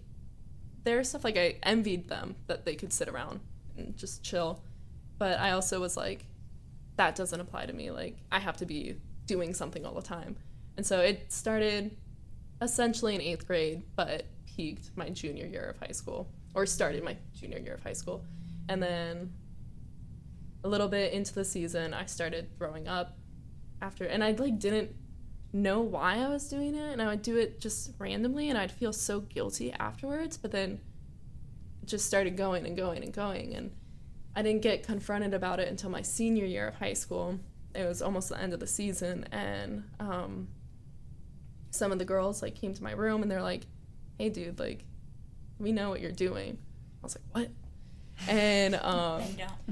S3: their stuff. Like I envied them that they could sit around and just chill. But I also was like, that doesn't apply to me. Like I have to be doing something all the time. And so it started essentially in eighth grade, but peaked my junior year of high school. Or started my junior year of high school. And then a little bit into the season I started throwing up after and I like didn't know why I was doing it and I would do it just randomly and I'd feel so guilty afterwards but then just started going and going and going and I didn't get confronted about it until my senior year of high school. It was almost the end of the season and um, some of the girls like came to my room and they're like, "Hey dude, like we know what you're doing." I was like, "What?" And um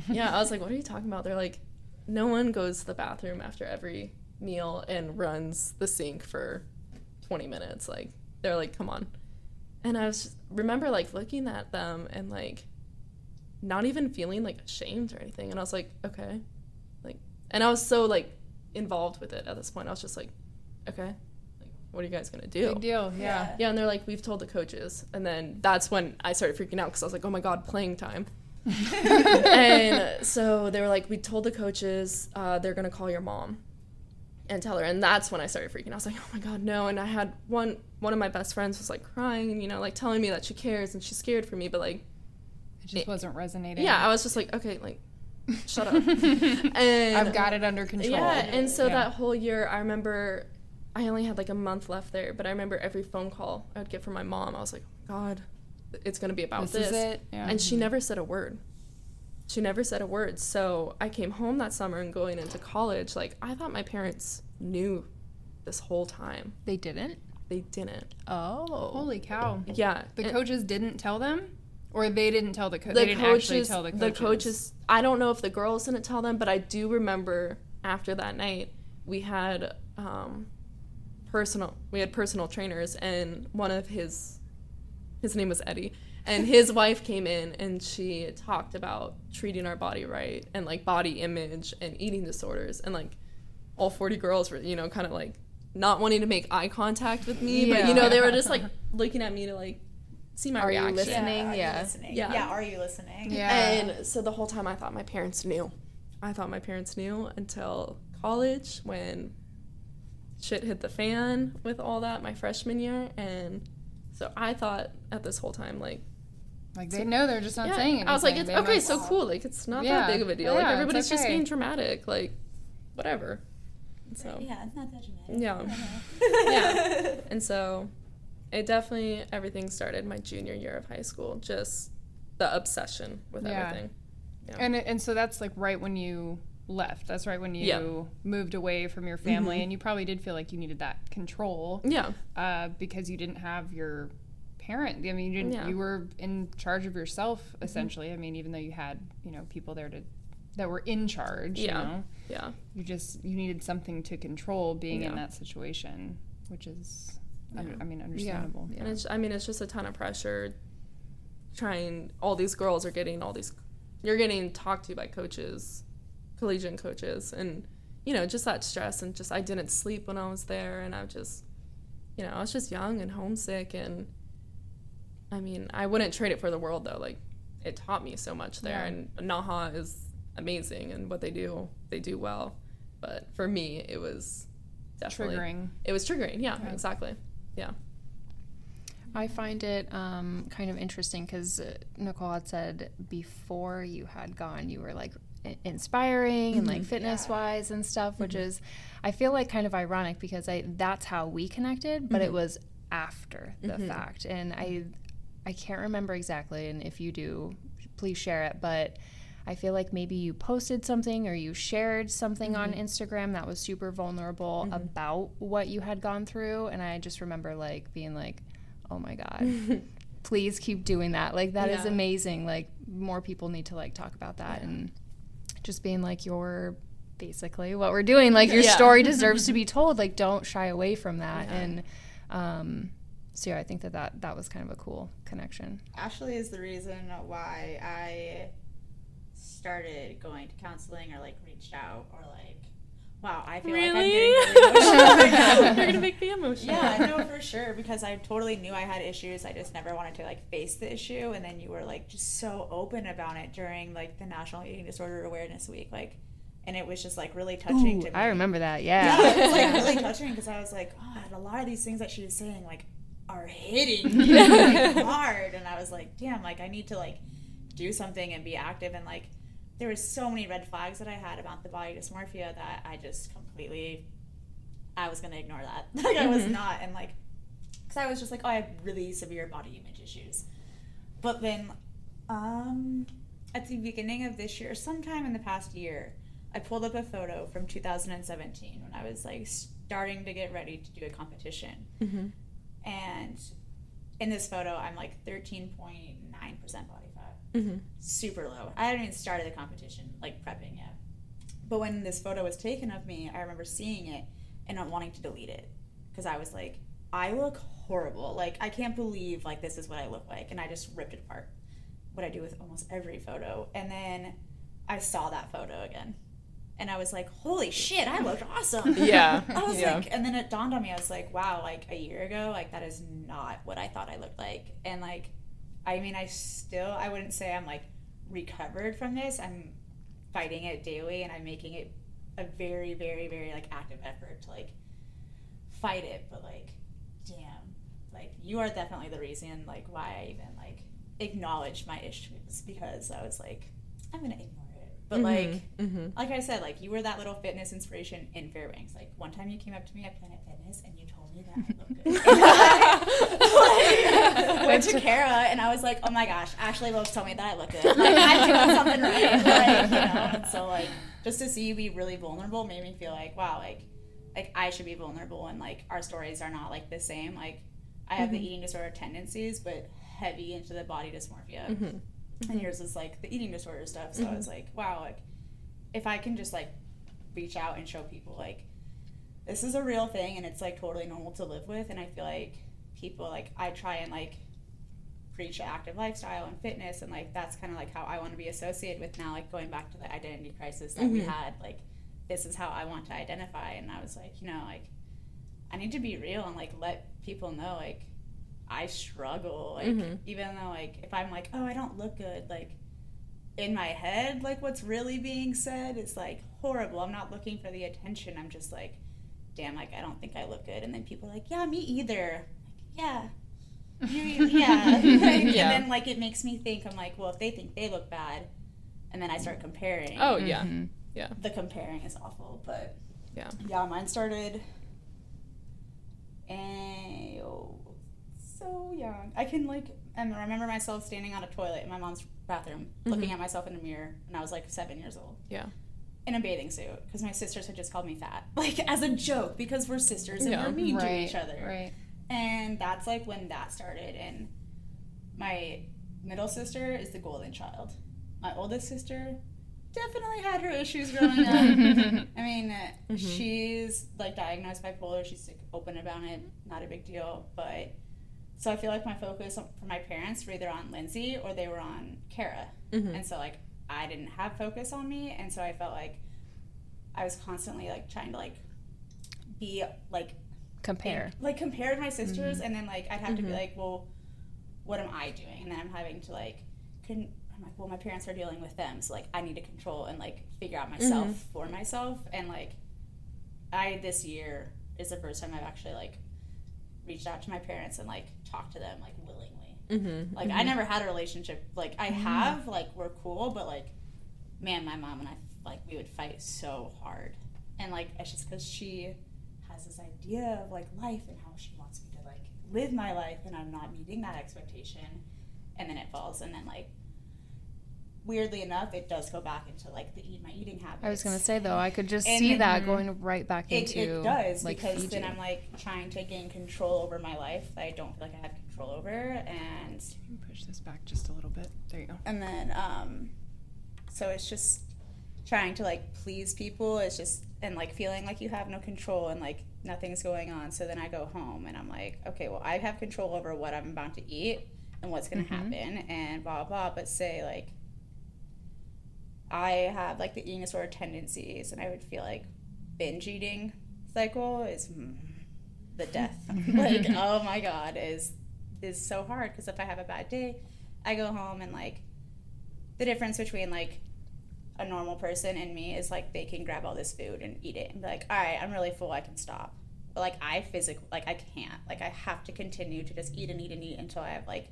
S3: yeah, I was like, what are you talking about? They're like, no one goes to the bathroom after every meal and runs the sink for 20 minutes. Like, they're like, come on. And I was just, remember like looking at them and like not even feeling like ashamed or anything. And I was like, okay. Like, and I was so like involved with it at this point. I was just like, okay, like, what are you guys gonna do?
S1: Big deal. Yeah.
S3: Yeah, and they're like, we've told the coaches. And then that's when I started freaking out because I was like, oh my God, playing time. and so they were like, we told the coaches uh, they're going to call your mom and tell her. And that's when I started freaking out. I was like, oh my God, no. And I had one, one of my best friends was like crying and, you know, like telling me that she cares and she's scared for me. But like,
S1: It just wasn't resonating.
S3: yeah, I was just like, okay, like, shut up. and
S1: I've got it under control.
S3: yeah, and so
S1: Yeah.
S3: that whole year, I remember I only had like a month left there, but I remember every phone call I would get from my mom. I was like, oh God, it's gonna be about
S1: This
S3: this.
S1: is it? Yeah.
S3: And she mm-hmm. never said a word. She never said a word. So I came home that summer and going into college, like I thought my parents knew this whole time.
S2: They didn't.
S3: They didn't.
S2: Oh.
S1: Holy cow.
S3: Yeah.
S1: The
S3: and-
S1: coaches didn't tell them? Or they didn't tell the, co-
S3: the
S1: they didn't
S3: coaches,
S1: actually tell the coaches.
S3: the coaches. I don't know if the girls didn't tell them, but I do remember after that night we had um, personal. We had personal trainers, and one of his, his name was Eddie, and his wife came in and she talked about treating our body right and like body image and eating disorders, and like all forty girls were you know kind of like not wanting to make eye contact with me, but you know they were just like looking at me to like see my
S2: Are you
S3: reaction.
S2: listening?
S6: are you listening?
S3: Yeah.
S6: Yeah. Are you listening?
S1: Yeah.
S3: And so the whole time I thought my parents knew. I thought my parents knew until college when shit hit the fan with all that my freshman year. And so I thought at this whole time, like,
S1: like they know they're just not
S3: yeah,
S1: saying anything.
S3: I was like, it's
S1: They
S3: okay,
S1: must-
S3: so cool. Like, it's not
S1: Yeah.
S3: that big of a deal.
S1: Yeah,
S3: like,
S1: it's
S3: everybody's just being dramatic. Like, whatever. So
S6: yeah, it's not that dramatic.
S3: Yeah. yeah. And so it definitely everything started my junior year of high school. Just the obsession with
S1: Yeah.
S3: everything. Yeah.
S1: And it- and so that's like right when you left. That's right when you
S3: Yeah.
S1: moved away from your family, and you probably did feel like you needed that control
S3: yeah.
S1: uh, because you didn't have your parent. I mean, you didn't.
S3: Yeah.
S1: You were in charge of yourself essentially. I mean, even though you had you know people there to that were in charge.
S3: Yeah.
S1: You know,
S3: Yeah.
S1: you just you needed something to control being in that situation, which is,
S3: Yeah.
S1: I mean, understandable. Yeah.
S3: And it's, I mean, it's just a ton of pressure. Trying, all these girls are getting all these, you're getting talked to by coaches, collegiate coaches, and you know, just that stress and just I didn't sleep when I was there, and I just, you know, I was just young and homesick, and I mean, I wouldn't trade it for the world though. Like, it taught me so much there,
S1: Yeah.
S3: and NAHA is amazing, and what they do, they do well. But for me, it was definitely
S1: Triggering.
S3: It was triggering. Yeah,
S1: Yeah.
S3: exactly. Yeah.
S2: I find it um, kind of interesting because uh, Nicole had said before you had gone, you were like inspiring and like mm-hmm. fitness wise and stuff, which mm-hmm. is, I feel like kind of ironic because I that's how we connected, but it mm-hmm. was after the fact, and I I can't remember exactly, and if you do, please share it, but. I feel like maybe you posted something or you shared something on Instagram that was super vulnerable about what you had gone through. And I just remember like being like, oh my God, please keep doing that. Like, that is
S3: Yeah.
S2: amazing. Like, more people need to like talk about that and just being like, you're basically what we're doing. Like, your
S3: Yeah.
S2: story deserves to be told. Like, don't shy away from that.
S3: Yeah.
S2: And, um, so yeah, I think that, that that was kind of a cool connection.
S4: Ashley is the reason why I started going to counseling or like reached out or like wow I feel like I'm
S3: Really?
S4: getting really emotional right.
S3: You're gonna make me emotional.
S4: yeah no for sure because I totally knew I had issues I just never wanted to like face the issue and then you were like just so open about it during like the National Eating Disorder Awareness Week like and it was just like really touching
S2: Ooh,
S4: to me
S2: I remember that.
S4: yeah,
S2: Yeah.
S4: it was like really touching because I was like, God, a lot of these things that she was saying like are hitting me like, hard, and I was like, damn, like I need to like do something and be active, and like there was so many red flags that I had about the body dysmorphia that I just completely, I was gonna ignore that, like I was not, and like, because I was just like, oh, I have really severe body image issues, but then, um, at the beginning of this year, sometime in the past year. I pulled up a photo from 2017 when I was like starting to get ready to do a competition.
S3: Mm-hmm.
S4: And in this photo, I'm like 13.9% body fat.
S3: Mm-hmm.
S4: Super low. I hadn't even started the competition, like prepping yet. But when this photo was taken of me, I remember seeing it and not wanting to delete it because I was like, I look horrible. Like, I can't believe like this is what I look like. And I just ripped it apart. What I do with almost every photo. And then I saw that photo again. And I was like, holy shit, I looked awesome.
S3: Yeah.
S4: I was
S3: yeah.
S4: like, and then it dawned on me. I was like, wow, like a year ago, like that is not what I thought I looked like. And like, I mean, I still, I wouldn't say I'm like recovered from this. I'm fighting it daily, and I'm making it a very, very, very like active effort to like fight it. But like, damn, like you are definitely the reason like why I even like acknowledged my issues because I was like, I'm gonna ignore But mm-hmm. like
S3: mm-hmm.
S4: like I said, like you were that little fitness inspiration in Fairbanks. Like one time you came up to me at Planet Fitness and you told me that I looked good. I, like, went to Kara and I was like, oh my gosh, Ashley Wilkes told me that I look good. Like I'm doing something right. Like, you know, and so like just to see you be really vulnerable made me feel like, wow, like like I should be vulnerable and like our stories are not like the same. Like I have the mm-hmm. eating disorder tendencies, but heavy into the body dysmorphia
S3: mm-hmm. Mm-hmm.
S4: and yours is like the eating disorder stuff. So I was like, wow, like if I can just like reach out and show people like this is a real thing and it's like totally normal to live with, and I feel like people like I try and like preach an active lifestyle and fitness, and like that's kind of like how I want to be associated with now. Like going back to the identity crisis that we
S3: Mhm.
S4: had, like this is how I want to identify, and I was like, you know, like I need to be real and like let people know like I struggle. Like
S3: Mhm.
S4: even though like if I'm like, oh, I don't look good, like in my head, like what's really being said is like horrible. I'm not looking for the attention. I'm just like, damn, like I don't think I look good. And then people are like, yeah, me either. Like, yeah. You, yeah. Like,
S3: Yeah.
S4: And then like it makes me think, I'm like, well, if they think they look bad, and then I start comparing.
S3: Oh yeah.
S2: Mhm.
S3: Yeah.
S4: The comparing is awful, but
S3: Yeah.
S4: Yeah, mine started. And oh, so young. I can like, and remember myself standing on a toilet in my mom's bathroom, looking at myself in a mirror, and I was like seven years old
S3: Yeah.
S4: in a bathing suit because my sisters had just called me fat, like as a joke because we're sisters and
S3: Yeah.
S4: we're mean to each other.
S1: Right.
S4: And that's like when that started. And my middle sister is the golden child. My oldest sister definitely had her issues growing up. I mean, uh, she's like diagnosed bipolar. She's like, open about it. Not a big deal. But so I feel like my focus for my parents were either on Lindsay or they were on Kara. Mm-hmm. And so like I didn't have focus on me, and so I felt like I was constantly like trying to like be like
S2: Compare.
S4: like compare to my sisters. Mm-hmm. And then like i'd have to be mm-hmm. like well what am i doing? And then i'm having to like couldn't i'm like well my parents are dealing with them. So like i need to control and like figure out myself for myself. And like i this year is the first time i've actually like reached out to my parents and like talked to them like willingly.
S3: Mm-hmm.
S4: like i never had a relationship like i have like we're cool but like man my mom and i like we would fight so hard. And like it's just because she has this idea of like life and how she wants me to like live my life and i'm not meeting that expectation. And then it falls and then like weirdly enough it does go back into like the eat my eating habits
S2: I was gonna say though, I could just
S4: And
S2: see
S4: then-
S2: that going right back
S4: it,
S2: into
S4: it does
S2: like
S4: because
S2: Fiji.
S4: then i'm like trying to gain control over my life that i don't feel like i have control over and
S1: You can push this back just a little bit. There you go.
S4: and then um so it's just trying to like please people it's just and like feeling like you have no control and like nothing's going on so then i go home and i'm like okay well i have control over what i'm about to eat and what's going to happen and blah blah but say like i have like the eating disorder tendencies and i would feel like binge eating cycle is mm, the death. Like oh my god is is so hard because if i have a bad day i go home and like the difference between like a normal person and me is like they can grab all this food and eat it and be like all right i'm really full i can stop. But like i physically like i can't. Like i have to continue to just eat and eat and eat until i have like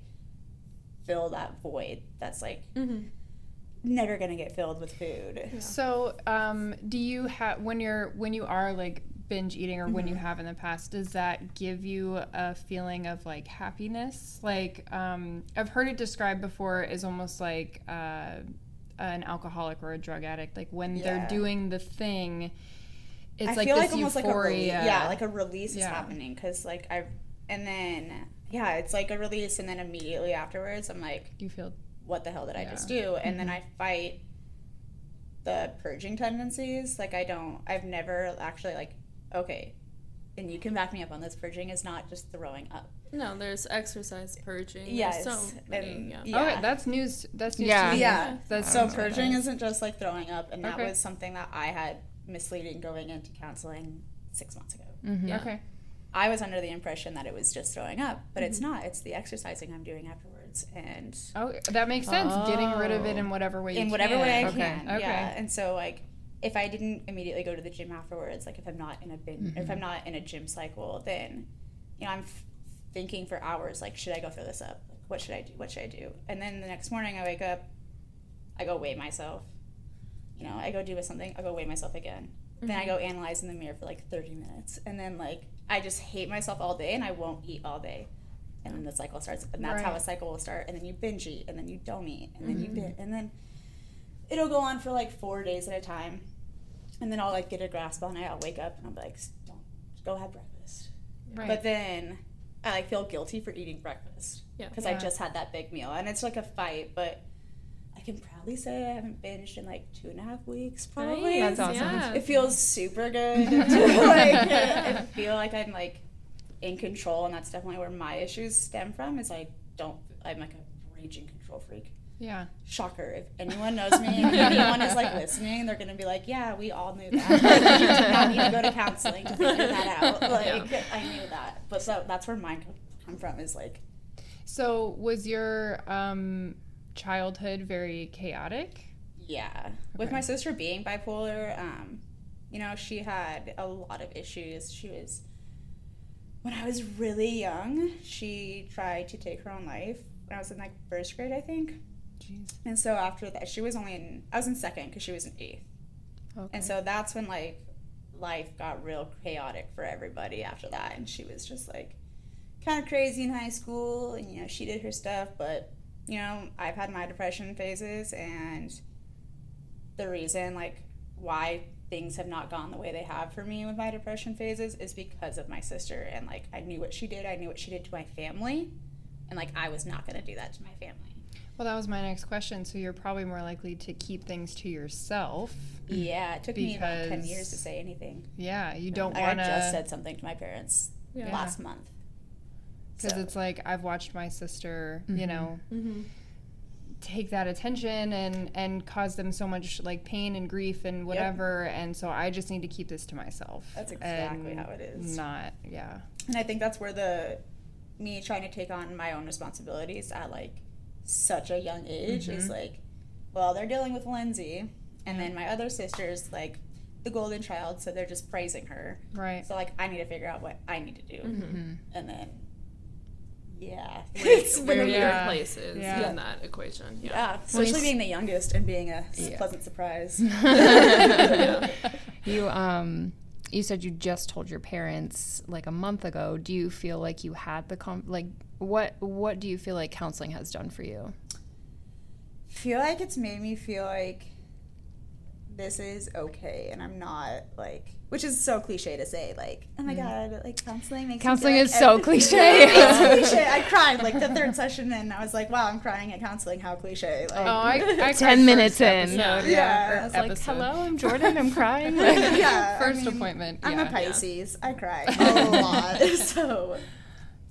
S4: fill that void that's like never gonna get filled with food
S1: So, um, do you have when you're when you are like binge eating or
S4: Mm-hmm.
S1: when you have in the past, does that give you a feeling of like happiness? Like, um, I've heard it described before as almost like uh, an alcoholic or a drug addict. Like when they're doing the thing, it's
S4: I
S1: like
S4: feel
S1: this
S4: like almost like a
S1: euphoria.
S4: release. Yeah, like a release
S1: Yeah.
S4: is happening because like I've and then yeah, it's like a release, and then immediately afterwards, I'm like,
S1: you feel
S4: what the hell did I
S1: Yeah.
S4: just do? And then mm-hmm. I fight the purging tendencies. Like I don't, I've never actually like, okay, and you can back me up on this. Purging is not just throwing up.
S3: No, there's exercise purging.
S4: Yes,
S3: so many.
S4: and-
S3: yeah.
S4: yeah.
S1: Okay, that's news. That's news
S2: Yeah.
S1: to me.
S4: Yeah.
S1: That's
S4: So
S1: I don't know.
S4: purging isn't just like throwing up, and that was something that I had misleading going into counseling six months ago. Mm-hmm.
S3: Yeah.
S1: Okay.
S4: I was under the impression that it was just throwing up, but it's mm-hmm. not. It's the exercising I'm doing afterwards, and
S1: Oh, that makes sense. Getting rid of it
S2: Oh.
S1: in whatever way you
S4: in whatever way I
S1: can.
S2: Okay,
S4: can.
S1: okay.
S4: Yeah. And so like if I didn't immediately go to the gym afterwards, like if I'm not in a bin, if I'm mm-hmm. not in a gym cycle, then you know I'm f- thinking for hours like should I go throw this up? Like, what should I do? What should I do? And then the next morning I wake up, I go weigh myself. You know, I go do with something. I go weigh myself again. Then I go mm-hmm. analyze in the mirror for like 30 minutes, and then like I just hate myself all day, and I won't eat all day. And then the cycle starts, and that's how a cycle will start. And then you binge eat, and then you don't eat, and then you mm-hmm. bin, and then it'll go on for like four days at a time, and then I'll like get a grasp on it. I'll wake up and I'll be like, "Don't go have breakfast."
S1: Right.
S4: But then I like feel guilty for eating breakfast
S3: Yeah.
S4: because
S1: Yeah.
S4: I just had that big meal, and it's like a fight. But I can proudly say I haven't binged in like two and a half weeks. Probably
S3: Nice,
S2: That's awesome.
S3: Yeah.
S4: it feels super good. like, I feel like I'm like in control, and that's definitely where my issues stem from. Is I don't. I'm like a raging control freak.
S1: yeah.
S4: Shocker! If anyone knows me, if anyone is like listening, they're gonna be like, "Yeah, we all knew that. Like, you did not need to go to counseling to figure that out." Like I knew that, but so that's where mine come- come from. Is like
S1: So was your um, childhood very chaotic?
S4: Yeah. With my sister being bipolar, um, you know, she had a lot of issues. She was, when I was really young, she tried to take her own life when I was in like first grade, I think.
S1: Jeez.
S4: And so after that, she was only in, I was in second because she was in eighth.
S2: Okay.
S4: And so that's when like life got real chaotic for everybody after that and she was just like kind of crazy in high school and you know she did her stuff but you know i've had my depression phases and the reason like why things have not gone the way they have for me with my depression phases is because of my sister and like i knew what she did i knew what she did to my family and like i was not going to do that to my family
S1: Well, that was my next question. So you're probably more likely to keep things to yourself.
S4: yeah it took me about 10 years to say anything
S1: Yeah, you don't
S4: I
S1: want to.
S4: I just said something to my parents
S3: Yeah.
S4: last month.
S1: because
S4: So-
S1: it's like I've watched my sister, you know,
S3: Mm-hmm.
S1: Take that attention and and cause them so much like pain and grief and whatever, and so I just need to keep this to myself.
S4: That's exactly how it is.
S1: Not yeah.
S4: And I think that's where the me trying to take on my own responsibilities at like such a young age is mm-hmm. like, well, they're dealing with Lindsay, and then my other sister's like the golden child, so they're just praising her.
S1: Right.
S4: So like, I need to figure out what I need to do, mm-hmm. and then yeah,
S3: It's where
S1: Yeah.
S3: your place is
S1: Yeah.
S3: in that equation. Yeah.
S4: yeah, especially being the youngest and being a
S2: Yeah.
S4: pleasant surprise.
S2: You um you said you just told your parents like a month ago. Do you feel like you had the com- like what what do you feel like counseling has done for you?
S4: feel like it's made me feel like this is okay and I'm not like which is so cliche to say like oh my mm. god like counseling makes
S2: Counseling
S4: feel
S2: is so cliche.
S4: it's cliche I cried like the third session and I was like wow I'm crying at counseling how cliche like
S1: Oh, I, I
S2: Ten minutes
S1: first
S2: in.
S1: episode,
S4: Yeah,
S1: or
S4: I was
S2: Like, hello, I'm Jordan. I'm crying.
S4: yeah I
S1: First
S4: mean,
S1: appointment.
S4: I'm
S1: yeah.
S4: a Pisces I cry a lot so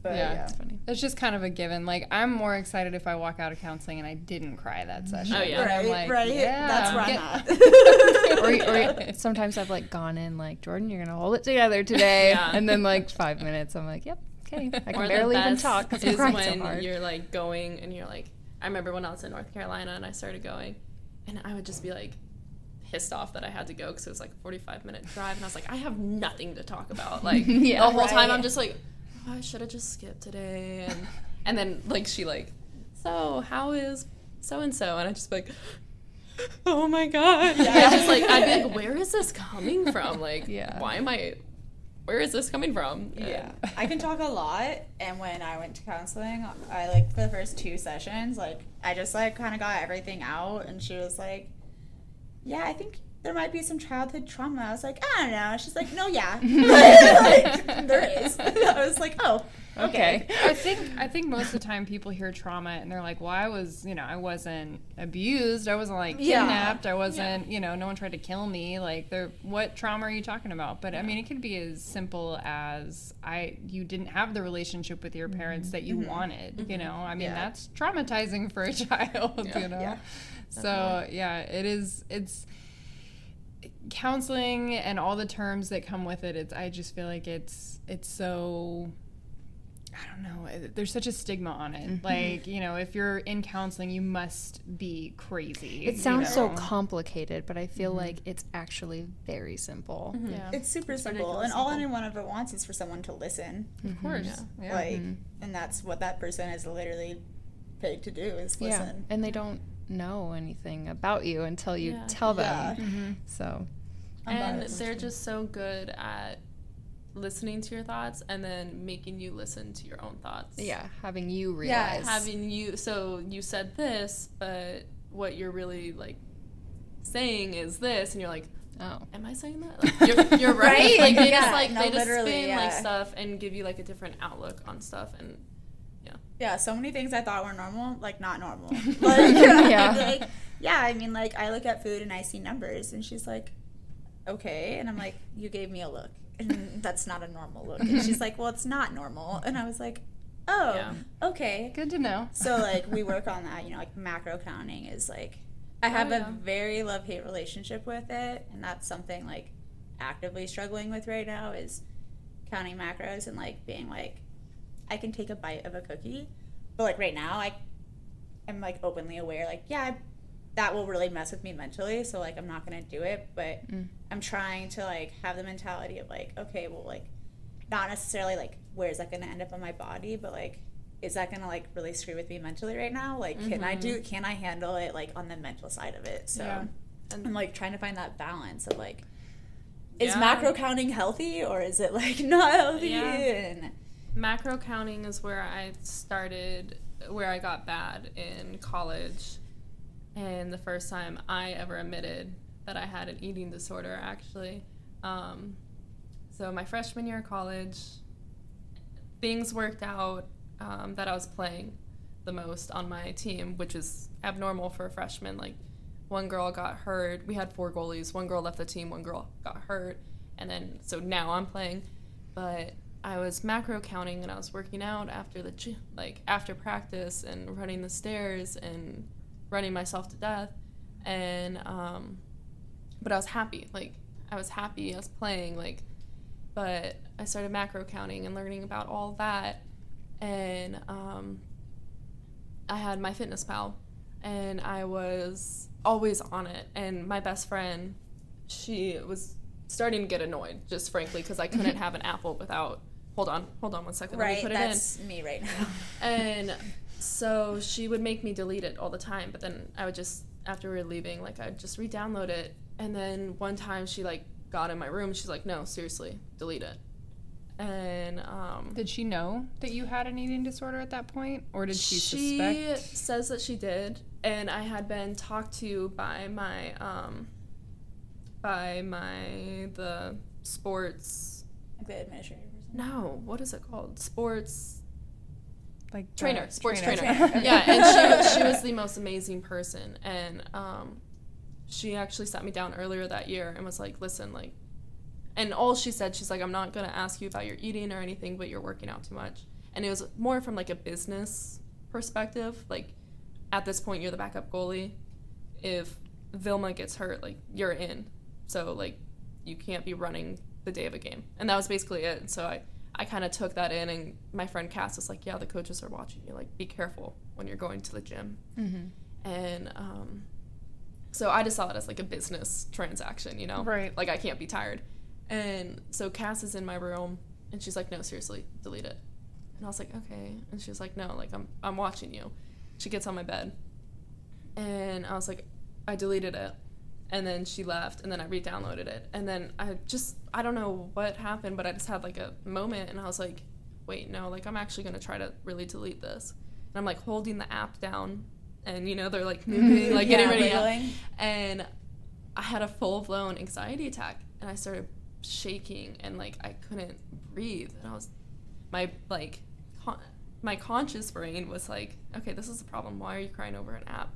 S4: but
S1: Yeah.
S4: yeah,
S2: That's funny.
S1: It's just kind of a given. Like I'm more excited if I walk out of counseling and I didn't cry that mm-hmm. session.
S3: Oh, yeah.
S4: Right
S1: like,
S4: right
S1: yeah,
S4: that's where
S1: get-
S2: or, or sometimes I've like gone in like Jordan, you're gonna hold it together today,
S3: Yeah.
S2: and then like five minutes, I'm like, yep, okay, I can
S3: Or
S2: barely even talk because I'm crying
S3: when
S2: so hard.
S3: you're like going and you're like, I remember when I was in North Carolina and I started going, and I would just be like pissed off that I had to go because it was like a 45 minute drive, and I was like, I have nothing to talk about. Like
S2: Yeah.
S3: the whole time, I'm just like, Oh, I should have just skipped today, and and then like she like, so how is so and so, and I just like. Oh my god! Yeah, just like I'd be like, where is this coming from? Like,
S2: Yeah.
S3: why am I? Where is this coming from?
S4: Yeah,
S3: And-
S4: I can talk a lot. And when I went to counseling, I like for the first two sessions, like I just like kind of got everything out. And she was like, "Yeah, I think there might be some childhood trauma." I was like, "I don't know." She's like, "No, yeah, like, there is." I was like, "Oh, okay."
S1: I think I think most of the time people hear trauma and they're like, "Well, I was, you know, I wasn't abused. I wasn't like
S4: Yeah.
S1: kidnapped. I wasn't, you know, no one tried to kill me. Like, they're, what trauma are you talking about?" But I mean, it could be as simple as I you didn't have the relationship with your mm-hmm. parents that you mm-hmm. wanted. You mm-hmm. know, I mean,
S4: Yeah.
S1: that's traumatizing for a child. You know,
S4: Yeah.
S1: so yeah, it is. It's counseling and all the terms that come with it. It's I just feel like it's it's so I don't know. Eh, there's such a stigma on it.
S2: Mm-hmm.
S1: Like, you know, if you're in counseling, you must be crazy.
S2: It
S1: you
S2: sounds so complicated, but I feel mm-hmm. like it's actually very simple. Mm-hmm.
S1: Yeah,
S4: It's super simple,
S3: ridiculous
S4: and all anyone ever wants is for someone to listen.
S1: of mm-hmm. course.
S3: Yeah.
S1: Yeah.
S4: Like, and that's what that person is literally paid to do is listen.
S2: Yeah, and they don't know anything about you until you
S3: Yeah.
S2: tell them.
S4: Yeah.
S1: Mm-hmm.
S2: So
S3: and they're just so good at listening to your thoughts and then making you listen to your own thoughts.
S2: yeah, having you
S4: Yeah,
S2: realize.
S3: Having you so you said this, but what you're really like saying is this and you're like,
S2: oh,
S3: Am I saying that? Like, you're, you're right.
S4: Right?
S3: Like they
S4: Yeah,
S3: just like
S4: no,
S3: they just
S4: literally,
S3: spin like stuff and give you like a different outlook on stuff and
S4: Yeah, so many things I thought were normal, like not normal. Like, yeah. like, yeah, I mean, like I look at food and I see numbers, and she's like, "Okay," and I'm like, "You gave me a look, and that's not a normal look." And she's like, "Well, it's not normal," and I was like, "Oh,
S3: Yeah.
S4: okay."
S1: Good to know.
S4: So like we work on that, you know, like macro counting is like I have oh,
S3: yeah.
S4: a very love hate relationship with it, and that's something like actively struggling with right now is counting macros and like being like I can take a bite of a cookie, but like right now I am like openly aware like yeah that will really mess with me mentally, so like I'm not gonna do it, but
S2: Mm.
S4: I'm trying to like have the mentality of like okay well like not necessarily like where is that gonna end up on my body, but like is that gonna like really screw with me mentally right now? Like, can I do? Can I handle it like on the mental side of it? So
S1: Yeah.
S3: and
S4: I'm like trying to find that balance of like is
S3: Yeah.
S4: macro counting healthy or is it like not healthy?
S3: Yeah.
S4: And
S3: Macro counting is where I started, where I got bad in college. And the first time I ever admitted that I had an eating disorder, actually. Um, so, my freshman year of college, things worked out um, that I was playing the most on my team, which is abnormal for a freshman. Like, one girl got hurt. We had four goalies. One girl left the team, one girl got hurt. And then, so now I'm playing. But I was macro counting and I was working out after the gy- like after practice and running the stairs and running myself to death. And um but I was happy like I was happy I was playing like but I started macro counting and learning about all that. And um I had MyFitnessPal and I was always on it. And my best friend she was starting to get annoyed just frankly because I couldn't have an apple without hold on hold on one second let me
S4: right,
S3: put it in
S4: that's me right now.
S3: and so she would make me delete it all the time but then i would just after we were leaving like i'd just re-download it and then one time she like got in my room she's like no seriously delete it and um
S1: Did she know that you had an eating disorder at that point, or did she,
S3: she
S1: suspect?
S3: She says that she did and i had been talked to by my um by my the sports
S4: Like the administrator person.
S3: No what is it called sports
S1: Like
S3: trainer, sports trainer.
S4: Trainer.
S3: yeah, and she, she was the most amazing person. And um, she actually sat me down earlier that year and was like, listen, like, and all she said, she's like, I'm not going to ask you about your eating or anything, but you're working out too much. And it was more from like a business perspective. Like, at this point, you're the backup goalie. If Vilma gets hurt, like, you're in. So, like, you can't be running the day of a game. And that was basically it. And so I, I kind of took that in, and my friend Cass was like, "Yeah, the coaches are watching you. Like, be careful when you're going to the gym."
S1: Mm-hmm.
S3: And um, so I just saw it as like a business transaction, you know?
S1: Right.
S3: Like I can't be tired. And so Cass is in my room, and she's like, "No, seriously, delete it." And I was like, "Okay." And she's like, "No, like I'm I'm watching you." She gets on my bed, and I was like, "I deleted it." And then she left, and then I re-downloaded it, and then I just I don't know what happened, but I just had like a moment, and I was like, "Wait, no, like I'm actually gonna try to really delete this." And I'm like holding the app down, and you know they're like moving, like getting ready, and I had a full blown anxiety attack, and I started shaking, and like I couldn't breathe, and I was my like con- my conscious brain was like, okay, this is a problem. Why are you crying over an app?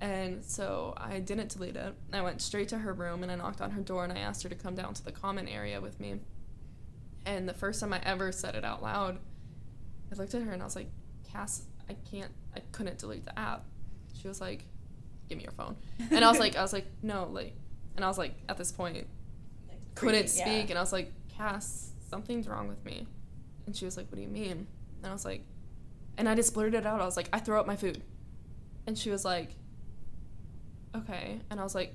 S3: And so I didn't delete it. I went straight to her room and I knocked on her door and I asked her to come down to the common area with me. And the first time I ever said it out loud, I looked at her and I was like, Cass, I can't, I couldn't delete the app. She was like, give me your phone. And I was like, I was like, no, like, and I was like, at this point, couldn't
S4: Freaking- yeah.
S3: speak. And I was like, Cass, something's wrong with me. And she was like, what do you mean? And I was like, and I just blurted it out. I was like, I throw up my food. And she was like, okay. And I was like,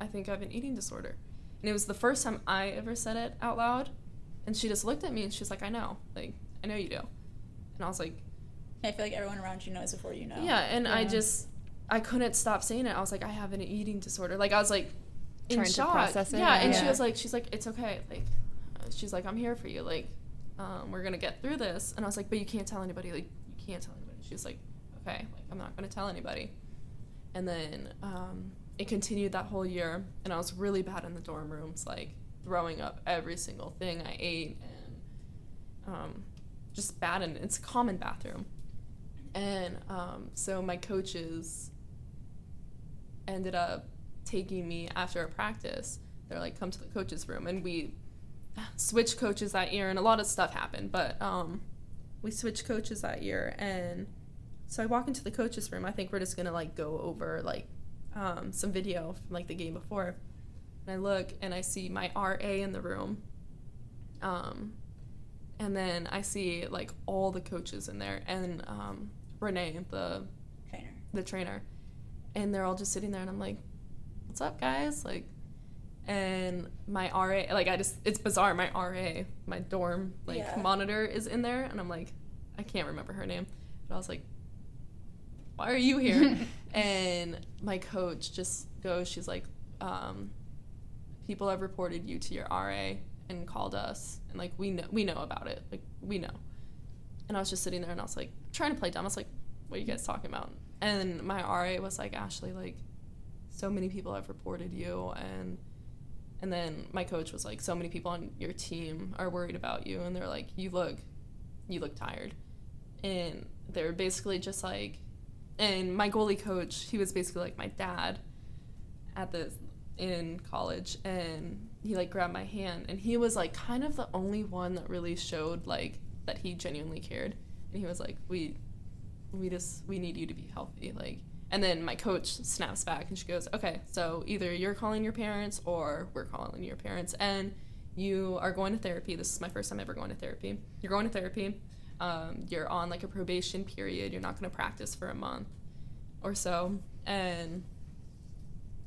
S3: I think I have an eating disorder. And it was the first time I ever said it out loud. And she just looked at me and she's like, I know. Like, I know you do. And I was like,
S4: I feel like everyone around you knows before you know.
S3: yeah. And I just, I couldn't stop saying it. I was like, I have an eating disorder. Like, I was like, in
S2: Trying to
S3: shock.
S2: process it,
S3: Yeah. And she was like, she's like, it's okay. Like, uh, she's like, I'm here for you. Like, um, we're gonna get through this. And I was like, but you can't tell anybody. Like, you can't tell anybody. She was like, okay. Like, I'm not gonna tell anybody. And then um, it continued that whole year, and I was really bad in the dorm rooms, like throwing up every single thing I ate, and um, just bad. And it's a common bathroom. And um, so my coaches ended up taking me after a practice. They're like, come to the coaches' room. And we switched coaches that year, and a lot of stuff happened. But um, we switched coaches that year. And so I walk into the coaches' room. I think we're just going to like go over like um, some video from like the game before. And I look and I see my RA in the room. Um, and then I see like all the coaches in there and um, Renee, the
S4: Trainer.
S3: the trainer, and they're all just sitting there, and I'm like, "What's up, guys?" Like, and my RA, like, I just it's bizarre. My RA, my dorm like
S4: Yeah.
S3: monitor is in there, and I'm like, I can't remember her name, but I was like, "Why are you here?" and my coach just goes, she's like, um, people have reported you to your RA and called us, and like we know we know about it, like we know. And I was just sitting there, and I was like trying to play dumb. I was like, "What are you guys talking about?" And my RA was like, "Ashley, like, so many people have reported you, and." And then my coach was like, "So many people on your team are worried about you, and they're like, you look, you look tired." And they were basically just like, and my goalie coach, he was basically like my dad at the in college, and he like grabbed my hand, and he was like kind of the only one that really showed like that he genuinely cared, and he was like, "We, we just we need you to be healthy," like. And then my coach snaps back and she goes, "Okay, so either you're calling your parents or we're calling your parents, and you are going to therapy. This is my first time ever going to therapy. You're going to therapy. Um, you're on like a probation period. You're not going to practice for a month or so, and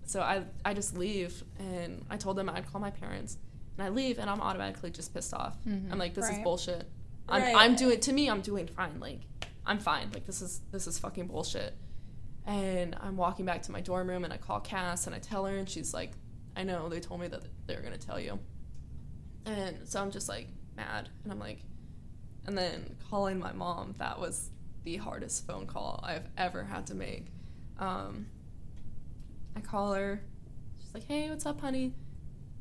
S3: so I I just leave and I told them I'd call my parents, and I leave and I'm automatically just pissed off. I'm like, this is
S5: Right.
S3: bullshit. I'm
S6: Right.
S3: I'm doing to me I'm doing fine. Like I'm fine. Like this is this is fucking bullshit. And I'm walking back to my dorm room and I call Cass and I tell her and she's like, I know they told me that they were gonna tell you. And so I'm just like mad and I'm like, and then calling my mom. That was the hardest phone call I've ever had to make. Um, I call her. She's like, "Hey, what's up, honey?"